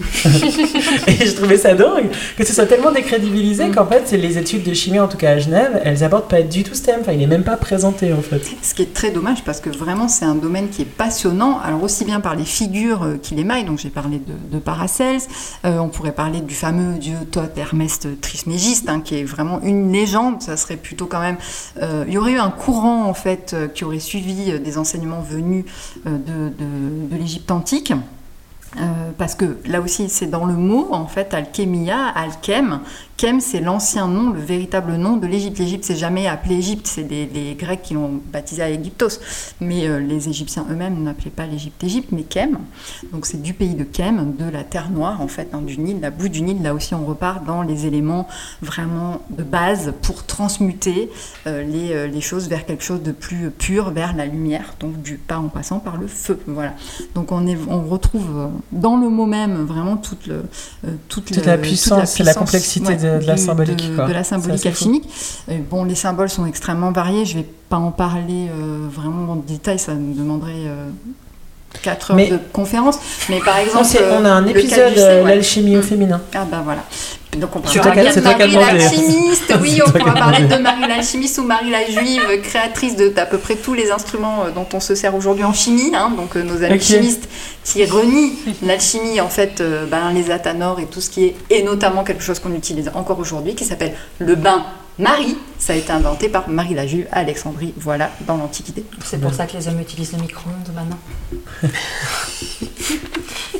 A: Et je trouvais ça dingue que ce soit tellement décrédibilisé qu'en fait, les études de chimie, en tout cas à Genève, elles abordent pas du tout ce thème. Enfin, il est même pas présenté en fait.
B: Ce qui est très dommage parce que vraiment c'est un domaine qui est passionnant. Alors aussi bien par les figures euh, qui l'émaillent, donc j'ai parlé de, de Paracels, euh, on pourrait parler du fameux dieu Thoth Hermès Trismégiste, hein, qui est vraiment une légende. Ça serait plutôt quand même. euh, il y aurait eu un courant en fait qui aurait suivi des enseignements venus de, de- de l'Égypte antique. диким – Euh, parce que là aussi, c'est dans le mot, en fait, alchémia, alchem. Chem, c'est l'ancien nom, le véritable nom de l'Égypte. L'Égypte, c'est jamais appelé Égypte, c'est les Grecs qui l'ont baptisé à Égyptos. Mais euh, les Égyptiens eux-mêmes n'appelaient pas l'Égypte Égypte, mais Chem. Donc c'est du pays de Chem, de la terre noire, en fait, hein, du Nil, la boue du Nil. Là aussi, on repart dans les éléments vraiment de base pour transmuter euh, les, choses vers quelque chose de plus pur, vers la lumière, donc pas en passant par le feu. Voilà. Donc on, retrouve dans le mot même vraiment toute, le, euh, toute,
A: Toute
B: le-
A: la puissance et la complexité de- de la symbolique,
B: De,
A: quoi.
B: de la symbolique alchimique. Euh, bon, les symboles sont extrêmement variés. Je vais pas en parler euh, vraiment en détail, ça nous demanderait. Euh, 4 heures
A: Mais-
B: de conférence, mais par exemple,
A: on a un épisode
B: caducée,
A: euh,
B: ouais.
A: l'alchimie au
B: Mm.
A: féminin.
B: Ah bah voilà. Donc on parlera de Marie l'alchimiste. Oui, on pourra parler de Marie l'alchimiste ou Marie la juive, créatrice de à peu près tous les instruments euh, dont on se sert aujourd'hui en chimie. hein. donc euh, nos amis
A: Ok.
B: chimistes qui renient l'alchimie, en fait, euh, ben, les athanors et tout ce qui est, et notamment quelque chose qu'on utilise encore aujourd'hui, qui s'appelle le bain Marie. Ça a été inventé par Marie la Juive à Alexandrie, voilà, dans l'Antiquité.
C: C'est pour ça que les hommes utilisent le micro-ondes maintenant.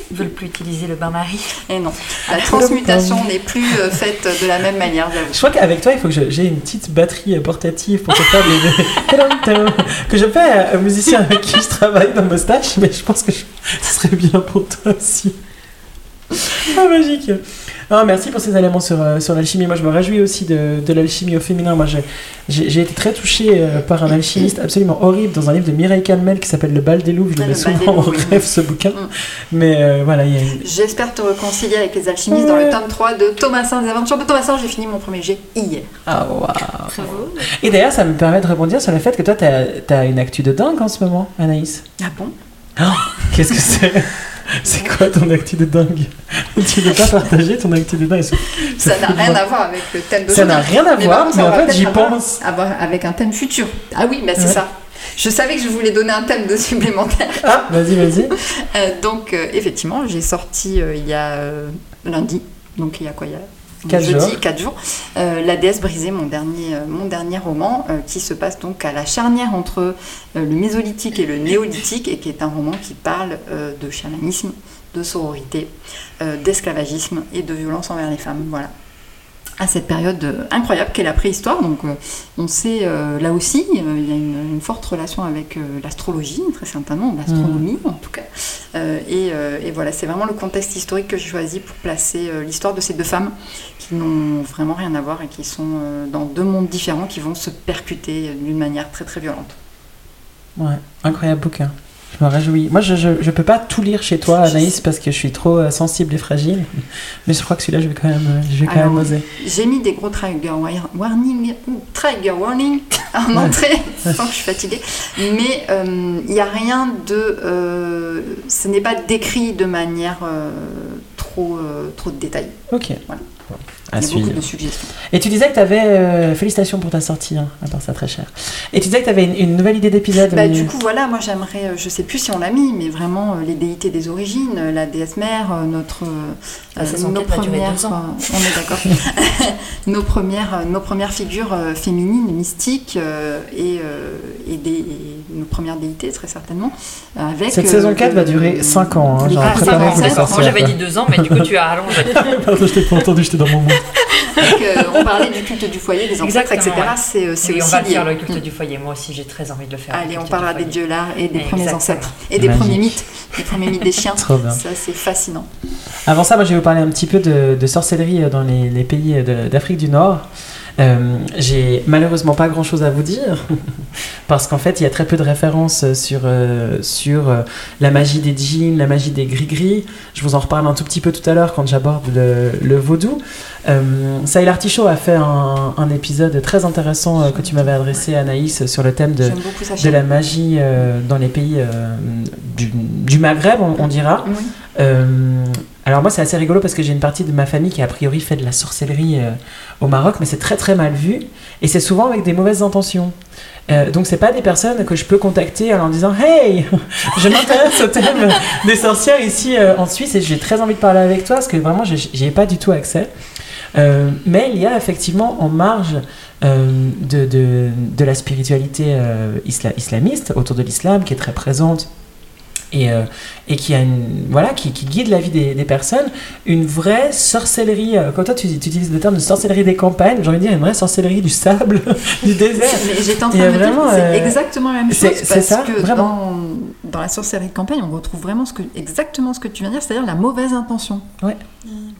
C: Ils veulent plus utiliser le bain-marie.
B: Et non, la transmutation n'est plus euh, faite de la même manière, j'avoue.
A: Je crois qu'avec toi, il faut que j'ai une petite batterie euh, portative pour te faire des. que je fais un musicien avec qui je travaille dans Moustache, mais je pense que je- ce serait bien pour toi aussi. Ah, magique! Ah, merci pour ces éléments sur, euh, sur l'alchimie. Moi, je me réjouis aussi de, de l'alchimie au féminin. Moi, j'ai- été très touché euh, par un alchimiste absolument horrible dans un livre de Mireille Calmel qui s'appelle Le bal des loups. Je le
B: Ah,
A: mets
B: Le des
A: souvent en rêve, ce bouquin.
B: Mm.
A: Mais euh, voilà, une.
B: J'espère te réconcilier avec les alchimistes dans le tome 3 de Thomasin des aventures de Thomasin. J'ai fini mon premier jet hier.
A: Ah, waouh!
C: Bravo.
A: Et d'ailleurs, ça me permet de rebondir sur le fait que toi, t'as as une actu de dingue en ce moment, Anaïs.
B: Ah bon?
A: Qu'est-ce que c'est? C'est quoi ton actu de dingue Tu veux pas partager ton actu de dingue?
B: Ça n'a rien à voir avec le thème de
A: Ça n'a rien à voir, mais en fait j'y pense.
B: Avec un thème futur. Ah oui, mais c'est ça. Je savais que je voulais donner un thème de supplémentaire.
A: Ah, vas-y, vas-y.
B: Euh, donc, euh, effectivement, j'ai sorti euh, il y a lundi, donc il y a quoi il y a
A: 4
B: jeudi,
A: jours.
B: 4 jours. la déesse brisée, mon dernier, mon dernier roman, qui se passe donc à la charnière entre le mésolithique et le néolithique, et qui est un roman qui parle de chamanisme, de sororité, d'esclavagisme et de violence envers les femmes. Voilà à cette période euh, incroyable qu'est la préhistoire. Donc, euh, on sait euh, là aussi, il y a une, forte relation avec l'astrologie, très certainement, l'astronomie en tout cas. Et, et, voilà, c'est vraiment le contexte historique que j'ai choisi pour placer l'histoire de ces deux femmes qui n'ont vraiment rien à voir et qui sont dans deux mondes différents qui vont se percuter d'une manière très très violente.
A: Ouais, incroyable bouquin. Je me réjouis. Moi, je, je, peux pas tout lire chez toi, Anaïs, parce que je suis trop euh, sensible et fragile. Mais je crois que celui-là, je vais quand même, euh, je vais quand même oser.
B: J'ai mis des gros trigger warning, trigger warning en entrée, sans que je suis fatiguée. Mais il n'y a rien de. Euh, ce n'est pas décrit de manière trop, trop de détails.
A: Ok.
B: Voilà.
A: À
B: Il y a beaucoup de suggestions.
A: Et tu disais que tu avais. Euh, félicitations pour ta sortie, hein, à part ça, très cher. Et tu disais que tu avais une, nouvelle idée d'épisode.
B: Bah, Du coup, voilà, moi j'aimerais, euh, je sais plus si on l'a mis, mais vraiment euh, les déités des origines, la déesse mère, notre.
C: nos premières.
B: on est d'accord. nos, premières, nos premières figures féminines, mystiques et, et, des, nos premières déités, très certainement. Avec,
A: Cette saison 4 va durer 5 ans. Hein,
C: ah, Moi j'avais dit 2 ans, mais du coup tu as rallongé.
A: Pardon, je t'ai pas entendu, j'étais dans mon monde.
B: Euh, on parlait du culte du foyer, des ancêtres, etc. C'est
C: euh, aussi. On va faire le culte du foyer. Moi aussi, j'ai très envie de le faire.
B: Allez, on parlera des dieux là et des premiers ancêtres et des premiers mythes, des premiers mythes des chiens.
A: Trop bien.
B: Ça, c'est fascinant.
A: Avant ça, moi, je vais vous parler un petit peu de, sorcellerie dans les, les pays d'Afrique du Nord. Euh, j'ai malheureusement pas grand chose à vous dire parce qu'en fait il y a très peu de références sur, euh, sur euh, la magie des djinns, la magie des gris-gris. Je vous en reparle un tout petit peu tout à l'heure quand j'aborde le, le, vaudou. Saïl Artichaut a fait un, un, épisode très intéressant que tu m'avais adressé Anaïs sur le thème de, de la magie dans les pays du, du, Maghreb, on, on dira. Oui. Alors moi c'est assez rigolo parce que j'ai une partie de ma famille qui a priori fait de la sorcellerie euh, au Maroc, mais c'est très très mal vu et c'est souvent avec des mauvaises intentions. Euh, donc c'est pas des personnes que je peux contacter en disant Hey, je m'intéresse au thème des sorcières ici euh, en Suisse et j'ai très envie de parler avec toi parce que vraiment j'y ai pas du tout accès. mais il y a effectivement en marge de, de, de, la spiritualité islamiste autour de l'islam qui est très présente et, euh, et qui, a une, voilà, qui, qui, guide la vie des, des personnes, une vraie sorcellerie, euh, comme toi tu, tu, utilises le terme de sorcellerie des campagnes, j'ai envie de dire une vraie sorcellerie du sable, du désert.
B: J'étais en train de dire c'est euh, exactement la même chose, parce
A: ça,
B: que
A: vraiment.
B: Dans, dans, la sorcellerie de campagne, on retrouve vraiment ce que, exactement ce que tu viens de dire, c'est-à-dire la mauvaise intention.
A: Ouais.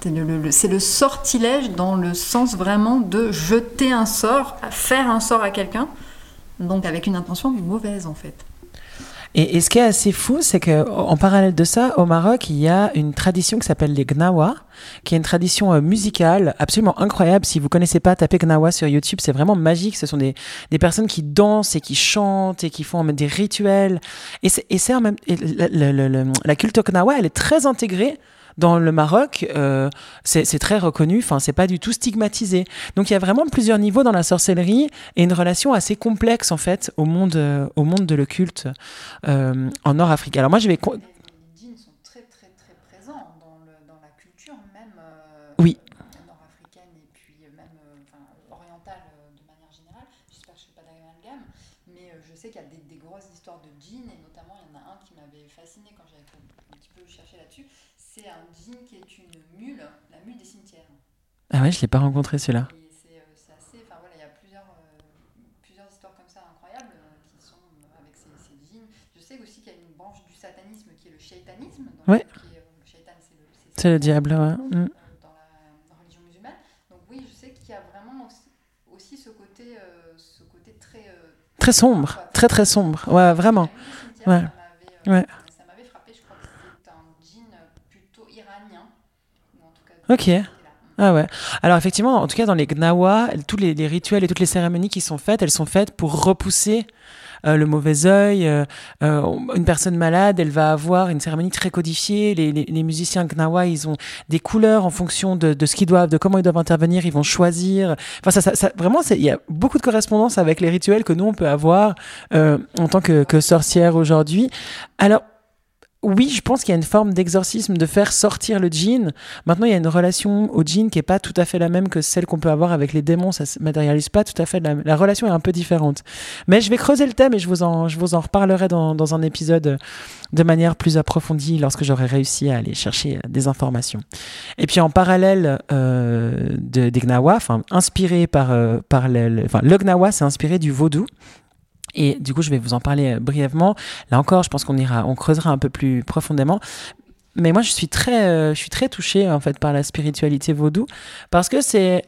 B: C'est le, le, le, sortilège dans le sens vraiment de jeter un sort, faire un sort à quelqu'un, donc avec une intention mauvaise en fait.
A: Et, ce qui est assez fou, c'est qu'en parallèle de ça, au Maroc, il y a une tradition qui s'appelle les Gnawa, qui est une tradition euh, musicale absolument incroyable. Si vous connaissez pas, tapez Gnawa sur YouTube, c'est vraiment magique. Ce sont des, des, personnes qui dansent et qui chantent et qui font des rituels. Et c'est même la culte Gnawa, elle est très intégrée dans le Maroc, euh, c'est très reconnu, enfin, c'est pas du tout stigmatisé. Donc il y a vraiment plusieurs niveaux dans la sorcellerie et une relation assez complexe, en fait, au monde, euh, au monde de l'occulte euh, en Nord-Afrique. Alors moi, je vais.
B: Les djinns sont très, très, très présents dans, le, dans la culture, même. Euh,
A: oui.
B: Nord-africaine et puis même enfin, orientale de manière générale. J'espère que je ne fais pas d'amalgame, mais je sais qu'il y a des, des, grosses histoires de djinns et notamment il y en a un qui m'avait fasciné quand j'avais un petit peu cherché là-dessus c'est un djinn qui est une mule, la mule des cimetières.
A: Ah ouais, je l'ai pas rencontré celui-là.
B: C'est euh, assez, enfin voilà, il y a plusieurs, euh, plusieurs histoires comme ça incroyables euh, qui sont avec ces, ces djinns. Je sais aussi qu'il y a une branche du satanisme qui est le shaitanisme. Donc
A: ouais.
B: Qui est, le shaitan, c'est le,
A: c'est le diable, ouais.
B: Mm. Dans la religion musulmane. Donc oui, je sais qu'il y a vraiment aussi, aussi ce côté, ce côté très
A: très sombre, très très sombre. Ouais, vraiment. Ouais. Ouais. Ok. Ah ouais. Alors effectivement, en tout cas dans les Gnawa, tous les, les, rituels et toutes les cérémonies qui sont faites, elles sont faites pour repousser le mauvais œil. une personne malade, elle va avoir une cérémonie très codifiée. Les, les, musiciens Gnawa, ils ont des couleurs en fonction de, de ce qu'ils doivent, de comment ils doivent intervenir. Ils vont choisir. Enfin, ça, ça, vraiment, il y a beaucoup de correspondance avec les rituels que nous on peut avoir en tant que, que sorcière aujourd'hui. Alors oui, je pense qu'il y a une forme d'exorcisme de faire sortir le djinn. Maintenant, il y a une relation au djinn qui est pas tout à fait la même que celle qu'on peut avoir avec les démons. Ça se matérialise pas tout à fait. La, la, relation est un peu différente. Mais je vais creuser le thème et je vous en, je vous en reparlerai dans, dans un épisode de manière plus approfondie lorsque j'aurai réussi à aller chercher des informations. Et puis en parallèle euh, de, des Gnawa, inspiré par, euh, par le, enfin, le Gnawa, c'est inspiré du vaudou. Et du coup, je vais vous en parler euh, brièvement. Là encore, je pense qu'on ira, on creusera un peu plus profondément. Mais moi, je suis très, euh, je suis très touchée en fait par la spiritualité vaudou parce que c'est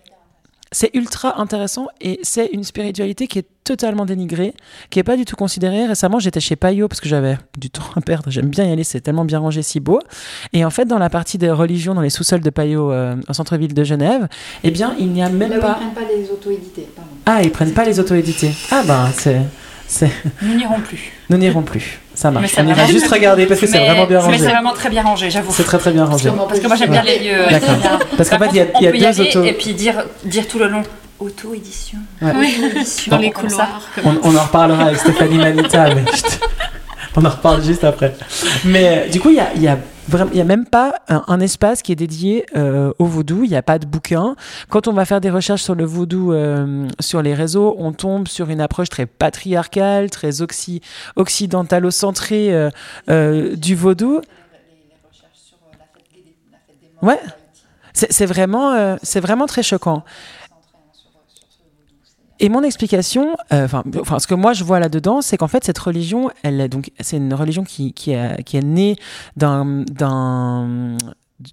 A: c'est ultra intéressant et c'est une spiritualité qui est totalement dénigrée, qui est pas du tout considérée. Récemment, j'étais chez Payot parce que j'avais du temps à perdre. J'aime bien y aller, c'est tellement bien rangé, si beau. Et en fait, dans la partie des religions, dans les sous-sols de Payot, euh, au centre-ville de Genève, eh bien, il n'y a même
B: Là
A: pas.
B: Ils prennent pas les auto-édités. Pardon.
A: Ah, ils prennent pas les auto-édités. Ah ben, c'est.
C: Nous n'irons plus.
A: Nous n'irons plus. Ça marche.
C: Mais
A: On ira juste regarder parce que c'est
C: Mais-
A: vraiment bien
C: Mais
A: rangé.
C: c'est vraiment très bien rangé, j'avoue.
A: C'est très très bien rangé.
C: Parce que moi j'aime bien les lieux. euh,
A: D'accord.
C: bien.
A: Parce qu'en fait, il y a, y a
C: on peut y
A: deux autos.
C: Et puis dire, dire tout le long auto-édition.
A: Ouais.
C: Auto-édition.
D: Dans les
C: comme ça.
D: couloirs.
A: On, on en reparlera avec Stéphanie Manita, mais je te- on en reparle juste après. Mais euh, du coup, il y a, il y a vraiment, il y a même pas un, un espace qui est dédié euh, au vaudou. Il n'y a pas de bouquin. Quand on va faire des recherches sur le vaudou euh, sur les réseaux, on tombe sur une approche très patriarcale, très occi, occidentalo-centrée euh, du vaudou. Ouais, c'est c'est vraiment, euh, c'est vraiment très choquant. Et mon explication, euh, enfin, ce que moi je vois là-dedans, c'est qu'en fait cette religion, elle est donc, c'est une religion qui, qui, est, qui est née d'un, d'un,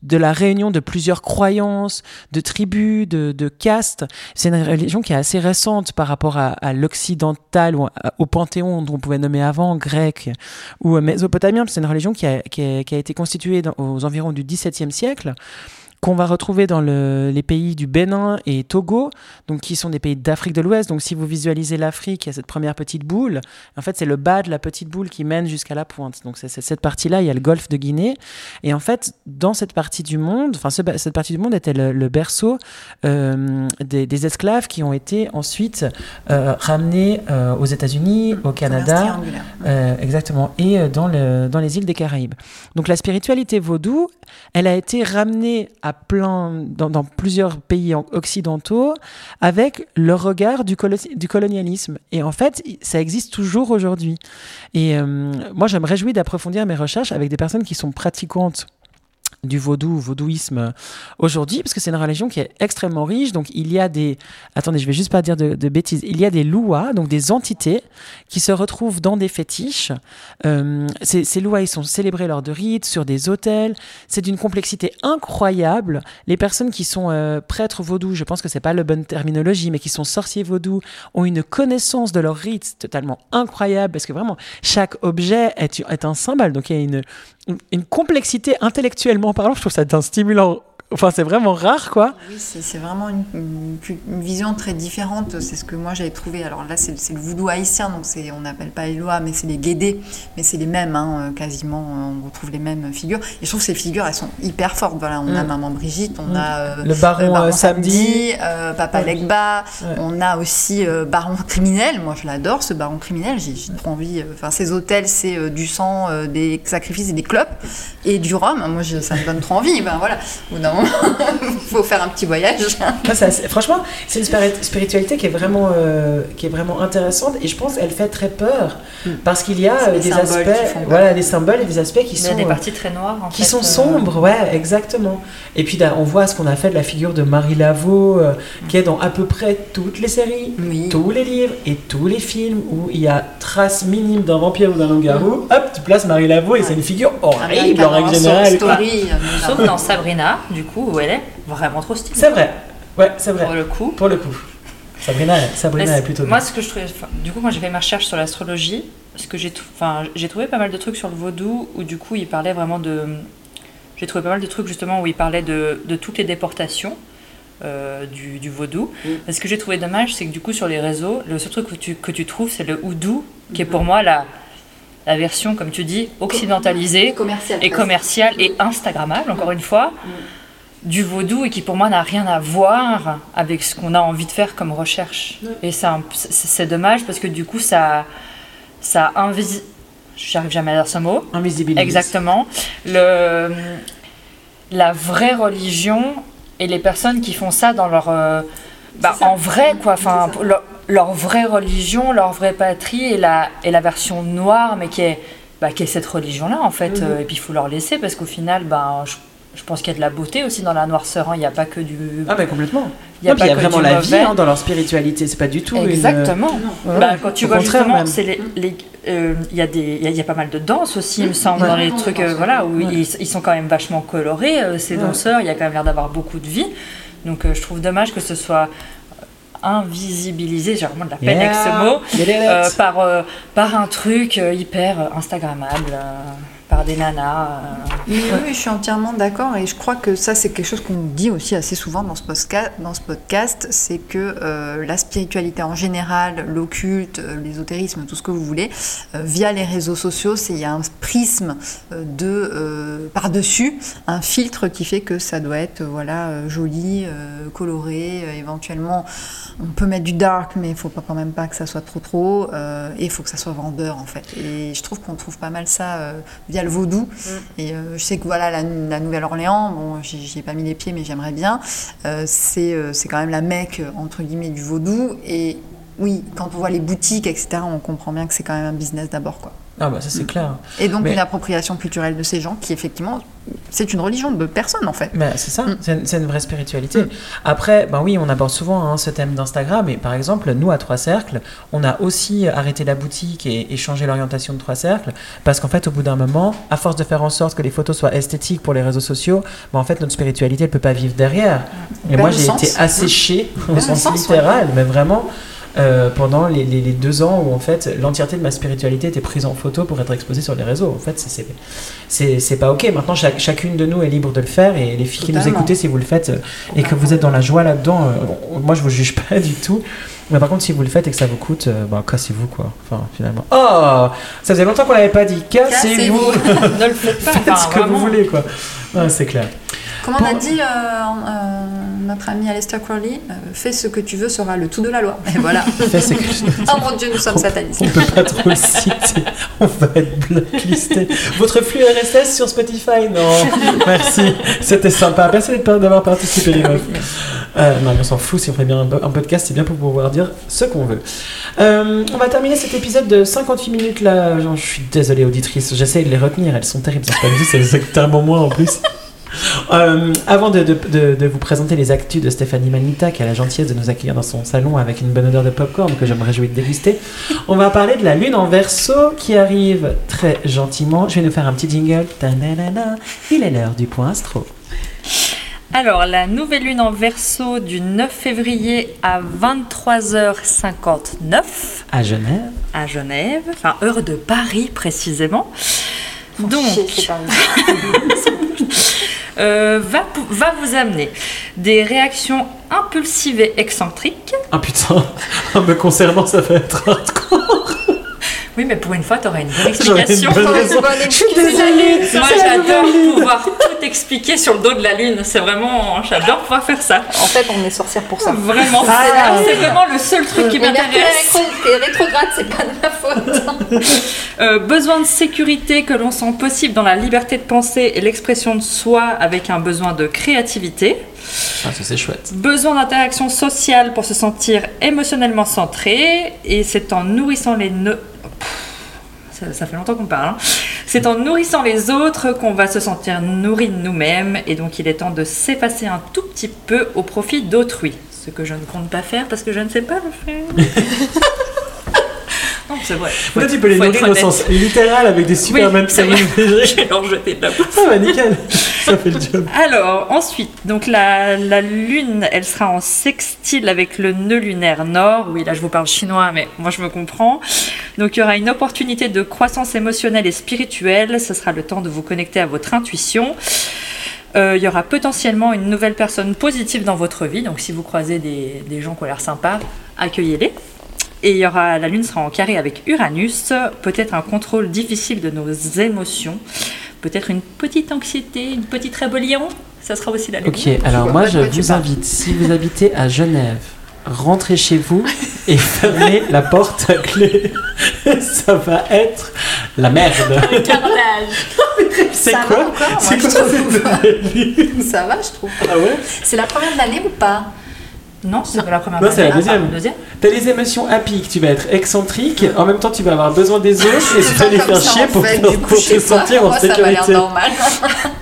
A: de la réunion de plusieurs croyances, de tribus, de, de castes. C'est une religion qui est assez récente par rapport à, à l'occidental ou au panthéon dont on pouvait nommer avant, grec ou mésopotamien. C'est une religion qui a, qui a, qui a été constituée aux environs du XVIIe siècle qu'on va retrouver dans le- les pays du Bénin et Togo, donc qui sont des pays d'Afrique de l'Ouest. Donc si vous visualisez l'Afrique, il y a cette première petite boule. En fait, c'est le bas de la petite boule qui mène jusqu'à la pointe. Donc c'est cette partie-là, il y a le golfe de Guinée. Et en fait, dans cette partie du monde, enfin cette partie du monde était le, berceau euh, des, esclaves qui ont été ensuite euh, ramenés euh, aux États-Unis, au Canada. Euh, exactement. Et euh, dans, le, dans les îles des Caraïbes. Donc la spiritualité vaudou, elle a été ramenée dans, plusieurs pays en- occidentaux avec le regard du, colo- du colonialisme. Et en fait, ça existe toujours aujourd'hui. Et euh, moi, je me réjouis d'approfondir mes recherches avec des personnes qui sont pratiquantes du vaudou, vaudouisme aujourd'hui, parce que c'est une religion qui est extrêmement riche. Donc il y a des, attendez, je vais juste pas dire de, bêtises. Il y a des louas, donc des entités qui se retrouvent dans des fétiches. Euh, ces, ces ils sont célébrés lors de rites, sur des autels. C'est d'une complexité incroyable. Les personnes qui sont euh, prêtres vaudous, je pense que c'est pas la bonne terminologie, mais qui sont sorciers vaudous, ont une connaissance de leurs rites totalement incroyable, parce que vraiment chaque objet est un symbole. Donc il y a une, une, complexité intellectuellement parlant. Je trouve ça d'un stimulant. Enfin, c'est vraiment rare, quoi.
B: Oui, c'est vraiment une, une- une vision très différente. C'est ce que moi j'avais trouvé. Alors là, c'est le voodoo haïtien, donc on n'appelle pas lois, mais c'est les guédés. Mais c'est les mêmes, hein, euh, quasiment. euh, On retrouve les mêmes figures. Et je trouve que ces figures, elles sont hyper fortes. Voilà, on a
A: Mm.
B: Maman Brigitte, on
A: Mm.
B: a euh,
A: Le baron,
B: euh,
A: samedi.
B: euh, Papa
A: Ouais.
B: Legba.
A: Ouais.
B: On a aussi Baron criminel. Moi, je l'adore, ce Baron criminel. J'ai trop envie. Enfin, ces hôtels, c'est du sang, des sacrifices et des clopes et du rhum. Moi, je- ça me donne trop envie. Ben voilà. Au moment, faut faire un petit voyage.
A: Ça, c'est- franchement, c'est une spiri- spiritualité qui est vraiment, euh, qui est vraiment intéressante et je pense qu'elle fait très peur parce qu'il y a euh, des aspects, voilà, des symboles et des aspects qui
C: Il y a
A: sont
C: des
A: euh,
C: parties très noires en
A: qui
C: fait,
A: sont
C: euh,
A: sombres, ouais, exactement. Et puis là, on voit ce qu'on a fait de la figure de Marie Laveau, euh, qui est dans à peu près toutes les séries,
B: Oui.
A: tous les livres et tous les films où il y a trace minime d'un vampire ou d'un loup-garou. Hop, tu places Marie Laveau et c'est une figure horrible en règle générale.
C: Sauf dans Sabrina, du coup, où elle est vraiment trop stylée.
A: C'est vrai, ouais, c'est vrai.
C: Pour le coup.
A: Pour le coup. Sabrina, Sabrina est plutôt
C: moi,
A: bien.
C: ce que je trouvais, du coup, moi j'ai fait ma recherche sur l'astrologie, parce que j'ai, t- enfin, j'ai trouvé pas mal de trucs sur le vaudou où du coup il parlait vraiment de, j'ai trouvé pas mal de trucs justement où il parlait de, de toutes les déportations euh, du, du vaudou.
A: Mm.
C: Mais ce que j'ai trouvé dommage, c'est que du coup sur les réseaux, le seul truc que tu, que tu trouves, c'est le houdou qui est pour moi la, la version, comme tu dis, occidentalisée
B: Commercial.
C: et commerciale et instagrammable, encore une fois, du vaudou et qui pour moi n'a rien à voir avec ce qu'on a envie de faire comme recherche. Et c'est dommage parce que du coup, ça, ça invisi... J'arrive jamais à dire ce mot.
A: Invisibilise.
C: Exactement. Le, la vraie religion et les personnes qui font ça dans leur. euh, bah, en vrai, quoi. Enfin, leur, leur vraie religion, leur vraie patrie et la, et la version noire, mais qui est, bah, qui est cette religion-là, en fait.
A: Mhm.
C: Euh, et puis, il faut leur laisser parce qu'au final, ben, je, je pense qu'il y a de la beauté aussi dans la noirceur. hein. Il n'y a pas que du.
A: Ah, mais complètement.
C: Il y a
A: Non, puis il y a
C: pas que
A: vraiment
C: du
A: la vie hein, dans leur spiritualité. C'est pas du tout. une-
C: Exactement.
A: Ouais,
C: Bah, quand tu vois justement, c'est les, les- euh, il y il y, a- il y a pas mal de danse aussi, il me semble,
A: Ouais.
C: dans les trucs, euh, voilà, où
A: Ouais.
C: ils, ils sont quand même vachement colorés, euh, ces danseurs. Il y a quand même l'air d'avoir beaucoup de vie. Donc, euh, je trouve dommage que ce soit invisibilisé. J'ai vraiment de la peine avec ce
A: Yeah.
C: mot. Par, par un truc hyper Instagrammable, par des nanas. euh.
B: Oui, je suis entièrement d'accord et je crois que ça c'est quelque chose qu'on dit aussi assez souvent dans ce podcast, c'est que euh, la spiritualité en général, l'occulte, euh, l'ésotérisme, tout ce que vous voulez, via les réseaux sociaux, c'est il y a un prisme de par-dessus, un filtre qui fait que ça doit être voilà joli, coloré, éventuellement on peut mettre du dark mais il faut pas quand même pas que ça soit trop trop et il faut que ça soit vendeur en fait. Et je trouve qu'on trouve pas mal ça via le vaudou. Et euh, je sais que voilà, la, la Nouvelle-Orléans, bon, j'y ai pas mis les pieds, mais j'aimerais bien. Euh, c'est euh, c'est quand même la mecque, entre guillemets, du vaudou. Et oui, quand on voit les boutiques, etc., on comprend bien que c'est quand même un business d'abord. quoi.
A: Ah, bah ça, c'est clair.
B: Et donc
A: Mais-
B: une appropriation culturelle de ces gens qui, effectivement, c'est une religion de personne, en fait.
A: Mais c'est ça,
B: Mm.
A: c'est une, vraie spiritualité.
B: Mm.
A: Après, ben oui, on aborde souvent hein, ce thème d'Instagram, et par exemple, nous à Trois Cercles, on a aussi arrêté la boutique et, et changé l'orientation de Trois Cercles, parce qu'en fait, au bout d'un moment, à force de faire en sorte que les photos soient esthétiques pour les réseaux sociaux, ben en fait, notre spiritualité, elle peut pas vivre derrière. Et moi, j'ai été asséché au sens, littéral, mais vraiment. Euh, pendant les, les- les deux ans où en fait l'entièreté de ma spiritualité était prise en photo pour être exposée sur les réseaux. En fait, c'est- pas ok. Maintenant, chaque- chacune de nous est libre de le faire et les filles qui nous écoutez, si vous le faites euh, et que vous êtes dans la joie là-dedans, euh, moi je vous juge pas du tout. Mais par contre, si vous le faites et que ça vous coûte, euh, bah, cassez-vous quoi. Enfin, finalement. Oh Ça faisait longtemps qu'on l'avait pas dit. Cassez-vous
B: Cassez-vous.
C: ne le faites pas.
A: Faites
C: enfin,
A: ce que
C: vraiment.
A: vous voulez quoi. Ouais, c'est clair.
B: Comme on a dit, euh, euh, notre ami Aleister Crowley, euh, fais ce que tu veux sera le tout de la loi. Et voilà.
A: Fais ce que-
B: oh mon Dieu, nous sommes satanistes.
A: On peut pas trop le citer, on va être blacklisté. Votre flux RSS sur Spotify Non, merci, c'était sympa. Merci d'avoir participé, les meufs. Euh, non, mais on s'en fout, si on fait bien un, podcast, c'est bien pour pouvoir dire ce qu'on veut. Euh, on va terminer cet épisode de 58 minutes là. Genre, je suis désolé, auditrice, j'essaie de les retenir, elles sont terribles. C'est pas dit, c'est exactement moi en plus. Euh, avant de, de- de- de vous présenter les actus de Stéphanie Manita, qui a la gentillesse de nous accueillir dans son salon avec une bonne odeur de popcorn que je me réjouis de déguster, on va parler de la lune en verso qui arrive très gentiment. Je vais nous faire un petit jingle. Ta-da-da-da. Il est l'heure du point astro.
C: Alors, la nouvelle lune en verso du 9 février à 23h59
A: À Genève.
C: à Genève, enfin heure de Paris précisément. Donc, euh, va, va vous amener des réactions impulsives et excentriques.
A: Ah putain, me concernant, ça va être hardcore.
C: Oui, mais pour une fois, tu auras une bonne
A: une
C: explication.
A: bonne. Je suis désolée.
C: Moi, j'adore pouvoir tout expliquer sur le dos de la lune. C'est vraiment, j'adore pouvoir faire ça.
B: En fait, on est sorcière pour ça.
C: Vraiment,
A: Ah.
C: c'est- c'est vraiment le seul truc qui
B: Et
C: m'intéresse.
B: est rétrograde, c'est pas de ma faute.
C: Euh, besoin de sécurité que l'on sent possible dans la liberté de penser et l'expression de soi avec un besoin de créativité.
A: Ah, ça c'est chouette.
C: Besoin d'interaction sociale pour se sentir émotionnellement centré. Et c'est en nourrissant les... ne- Ça, ça fait longtemps qu'on parle. hein. C'est en nourrissant les autres qu'on va se sentir nourri de nous-mêmes. Et donc il est temps de s'effacer un tout petit peu au profit d'autrui. Ce que je ne compte pas faire parce que je ne sais pas le faire. non, c'est vrai. Être-
A: tu peux les nourrir au sens littéral avec des Superman
C: Oui, vais leur jeter de la bouffe.
A: Ça va, nickel. Ça fait le job.
C: Alors, ensuite, donc la, la lune, elle sera en sextile avec le nœud lunaire nord. Oui, là, je vous parle chinois, mais moi, je me comprends. Donc, il y aura une opportunité de croissance émotionnelle et spirituelle. Ce sera le temps de vous connecter à votre intuition. Euh, il y aura potentiellement une nouvelle personne positive dans votre vie. Donc, si vous croisez des, des gens qui ont l'air sympas, accueillez-les. Et il y aura, la Lune sera en carré avec Uranus, peut-être un contrôle difficile de nos émotions, peut-être une petite anxiété, une petite rébellion. Ça sera aussi la Lune.
A: Ok, alors moi je vous invite, si vous habitez à Genève, rentrez chez vous et fermez la porte à clé. Ça va être la merde. C'est quoi
B: va encore, moi, je
A: quoi
B: trouve. Ça va, je trouve.
A: Ah ouais
B: C'est la première de l'année ou pas?
C: Non, c'est pas la première
A: Non, c'est la.
C: Ah,
A: deuxième. T'as les émotions à pic, tu vas être excentrique, en même temps tu vas avoir besoin des autres et tu vas les faire
B: ça,
A: chier pour,
B: fait,
A: pour
B: coup,
A: te sentir en
B: Moi, ça m'a l'air
A: sécurité.
B: normal.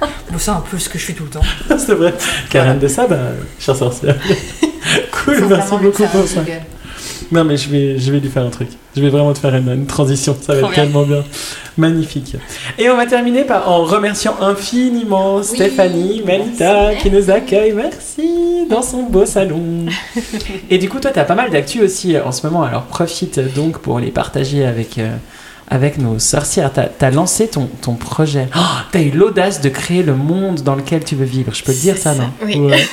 C: Bon, c'est un peu ce que je fais tout le temps.
A: C'est vrai. Karen de ça, bah, chère sorcière. cool, merci beaucoup pour ça. Non, mais je vais, je vais lui faire un truc. Je vais vraiment te faire une, une transition. Ça va
C: Trop
A: être
C: bien.
A: tellement bien. Magnifique. Et on va terminer par, en remerciant infiniment Stéphanie Melita
B: merci.
A: qui nous accueille. Merci dans son beau salon. Et du coup, toi, tu as pas mal d'actu aussi euh, en ce moment. Alors, profite donc pour les partager avec. euh, avec nos sorcières, tu as, lancé ton, ton projet. tu as eu l'audace de créer le monde dans lequel tu veux vivre. Je peux te dire ça, non
D: oui.
A: Ouais.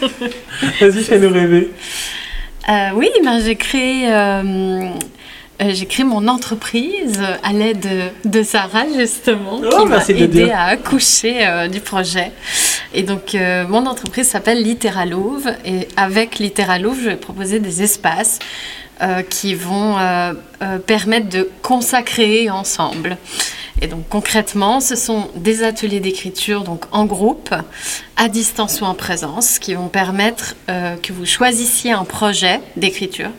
A: Vas-y, fais-nous rêver.
D: Euh, oui, ben, j'ai créé, euh, euh, j'ai créé mon entreprise à l'aide de Sarah, justement,
A: Oh,
D: qui m'a aidé à accoucher du projet. Et donc, mon entreprise s'appelle Littéralouve. Et avec Littéralouve, je vais proposer des espaces qui vont permettre de consacrer ensemble. Et donc concrètement, ce sont des ateliers d'écriture donc en groupe, à distance ou en présence, qui vont permettre euh, que vous choisissiez un projet d'écriture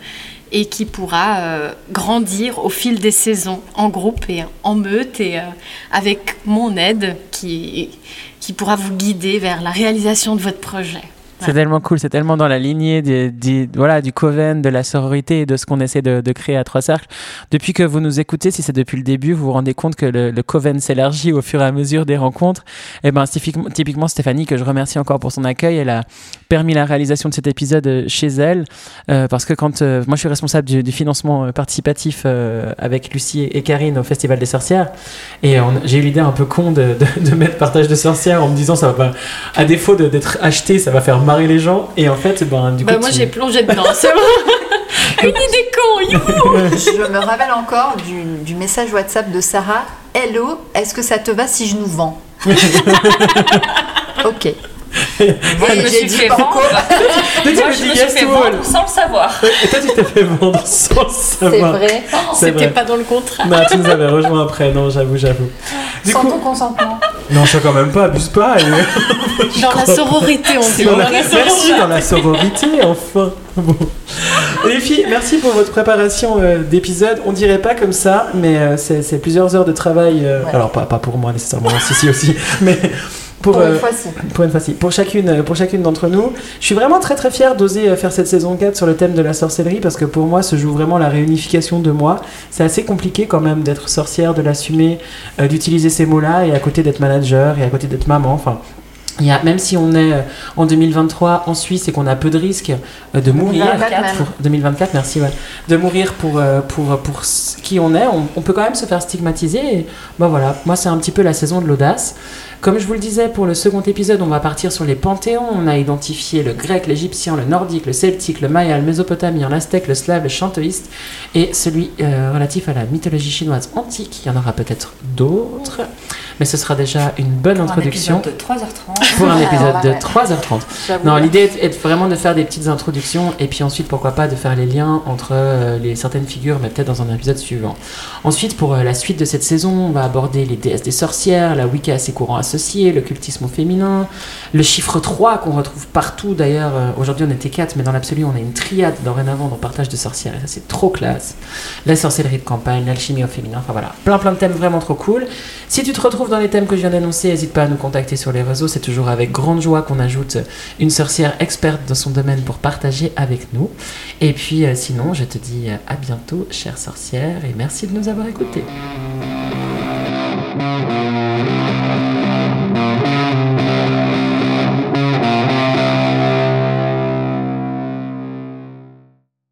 D: et qui pourra euh, grandir au fil des saisons en groupe et en meute et euh, avec mon aide qui, qui pourra vous guider vers la réalisation de votre projet.
A: C'est tellement cool, c'est tellement dans la lignée des- voilà, du coven, de la sororité et de ce qu'on essaie de, de créer à Trois Cercles. Depuis que vous nous écoutez, si c'est depuis le début, vous vous rendez compte que le, le coven s'élargit au fur et à mesure des rencontres. Et ben, typiquement, typiquement, Stéphanie, que je remercie encore pour son accueil, elle a permis la réalisation de cet épisode euh, chez elle. euh, parce que quand euh, moi je suis responsable du, du financement participatif euh, avec Lucie et Karine au Festival des Sorcières, et j'ai eu l'idée un peu con de, de- de mettre partage de sorcières en me disant ça va pas, à défaut d'être acheté, ça va faire marrer les gens. Et en fait, ben, du coup,
D: Bah, moi
A: tu-
D: j'ai plongé dedans, c'est bon. Une idée con, youhou
B: Je me rappelle encore du, du message WhatsApp de Sarah. Hello, est-ce que ça te va si je nous vends? Ok.
C: Moi, je me suis
B: dit
C: fait vendre. Moi, je
A: dis
C: me suis fait vendre sans le savoir.
A: Et toi, tu t'es fait vendre sans
B: C'est
A: savoir.
B: vrai.
A: C'est
D: C'était
A: vrai.
D: pas dans le contrat.
A: Non, tu nous avais rejoint après, non, j'avoue, j'avoue.
B: Sans
A: coup,
B: ton consentement.
A: non, ça quand même pas, abuse pas. et-
D: Dans la sororité, on dit.
A: Dans
D: Dans
A: la-
D: la
A: Merci
D: sororité.
A: dans la sororité, enfin. Bon. Les filles, merci pour votre préparation euh, d'épisode. On dirait pas comme ça, mais euh, c'est c'est plusieurs heures de travail. euh,
B: Ouais.
A: Alors, pas, pas pour moi nécessairement, si, si aussi, mais pour,
B: Pour
A: euh,
B: une fois, si.
A: pour une fois, si. Pour chacune, euh, pour chacune d'entre nous. Je suis vraiment très très fier d'oser euh, faire cette saison 4 sur le thème de la sorcellerie parce que pour moi se joue vraiment la réunification de moi. C'est assez compliqué quand même d'être sorcière, de l'assumer, euh, d'utiliser ces mots-là et à côté d'être manager et à côté d'être maman. Enfin. Il y a, même si on est euh, en 2023 en Suisse et qu'on a peu de risques euh, de mourir
B: 2024 même.
A: pour 2024, merci, ouais, de mourir pour, euh, pour, pour qui on est, on, on peut quand même se faire stigmatiser. Et, ben voilà, moi c'est un petit peu la saison de l'audace. Comme je vous le disais, pour le second épisode, on va partir sur les panthéons. On a identifié le grec, l'égyptien, le nordique, le celtique, le maya, le mésopotamien, l'aztèque, le slave, le shantoïste et celui euh, relatif à la mythologie chinoise antique. Il y en aura peut-être d'autres, mais ce sera déjà une bonne
C: Pour un
A: introduction
C: épisode de 3h30.
A: pour un épisode de
B: ouais.
A: 3h30.
B: J'avoue.
A: Non, l'idée est, est vraiment de faire des petites introductions et puis ensuite, pourquoi pas, de faire les liens entre euh, les certaines figures, mais peut-être dans un épisode suivant. Ensuite, pour euh, la suite de cette saison, on va aborder les déesses des sorcières, la Wicca et ses courants associés, le cultisme au féminin, le chiffre 3 qu'on retrouve partout d'ailleurs. euh, Aujourd'hui, on était 4, mais dans l'absolu, on a une triade dorénavant dans Partage de sorcières et ça, c'est trop classe. La sorcellerie de campagne, l'alchimie au féminin, enfin voilà, plein plein de thèmes vraiment trop cool. Si tu te retrouves les thèmes que je viens d'annoncer, n'hésite pas à nous contacter sur les réseaux. C'est toujours avec grande joie qu'on ajoute une sorcière experte dans son domaine pour partager avec nous. Et puis euh, sinon, je te dis euh, à bientôt, chère sorcière, et merci de nous avoir écoutés.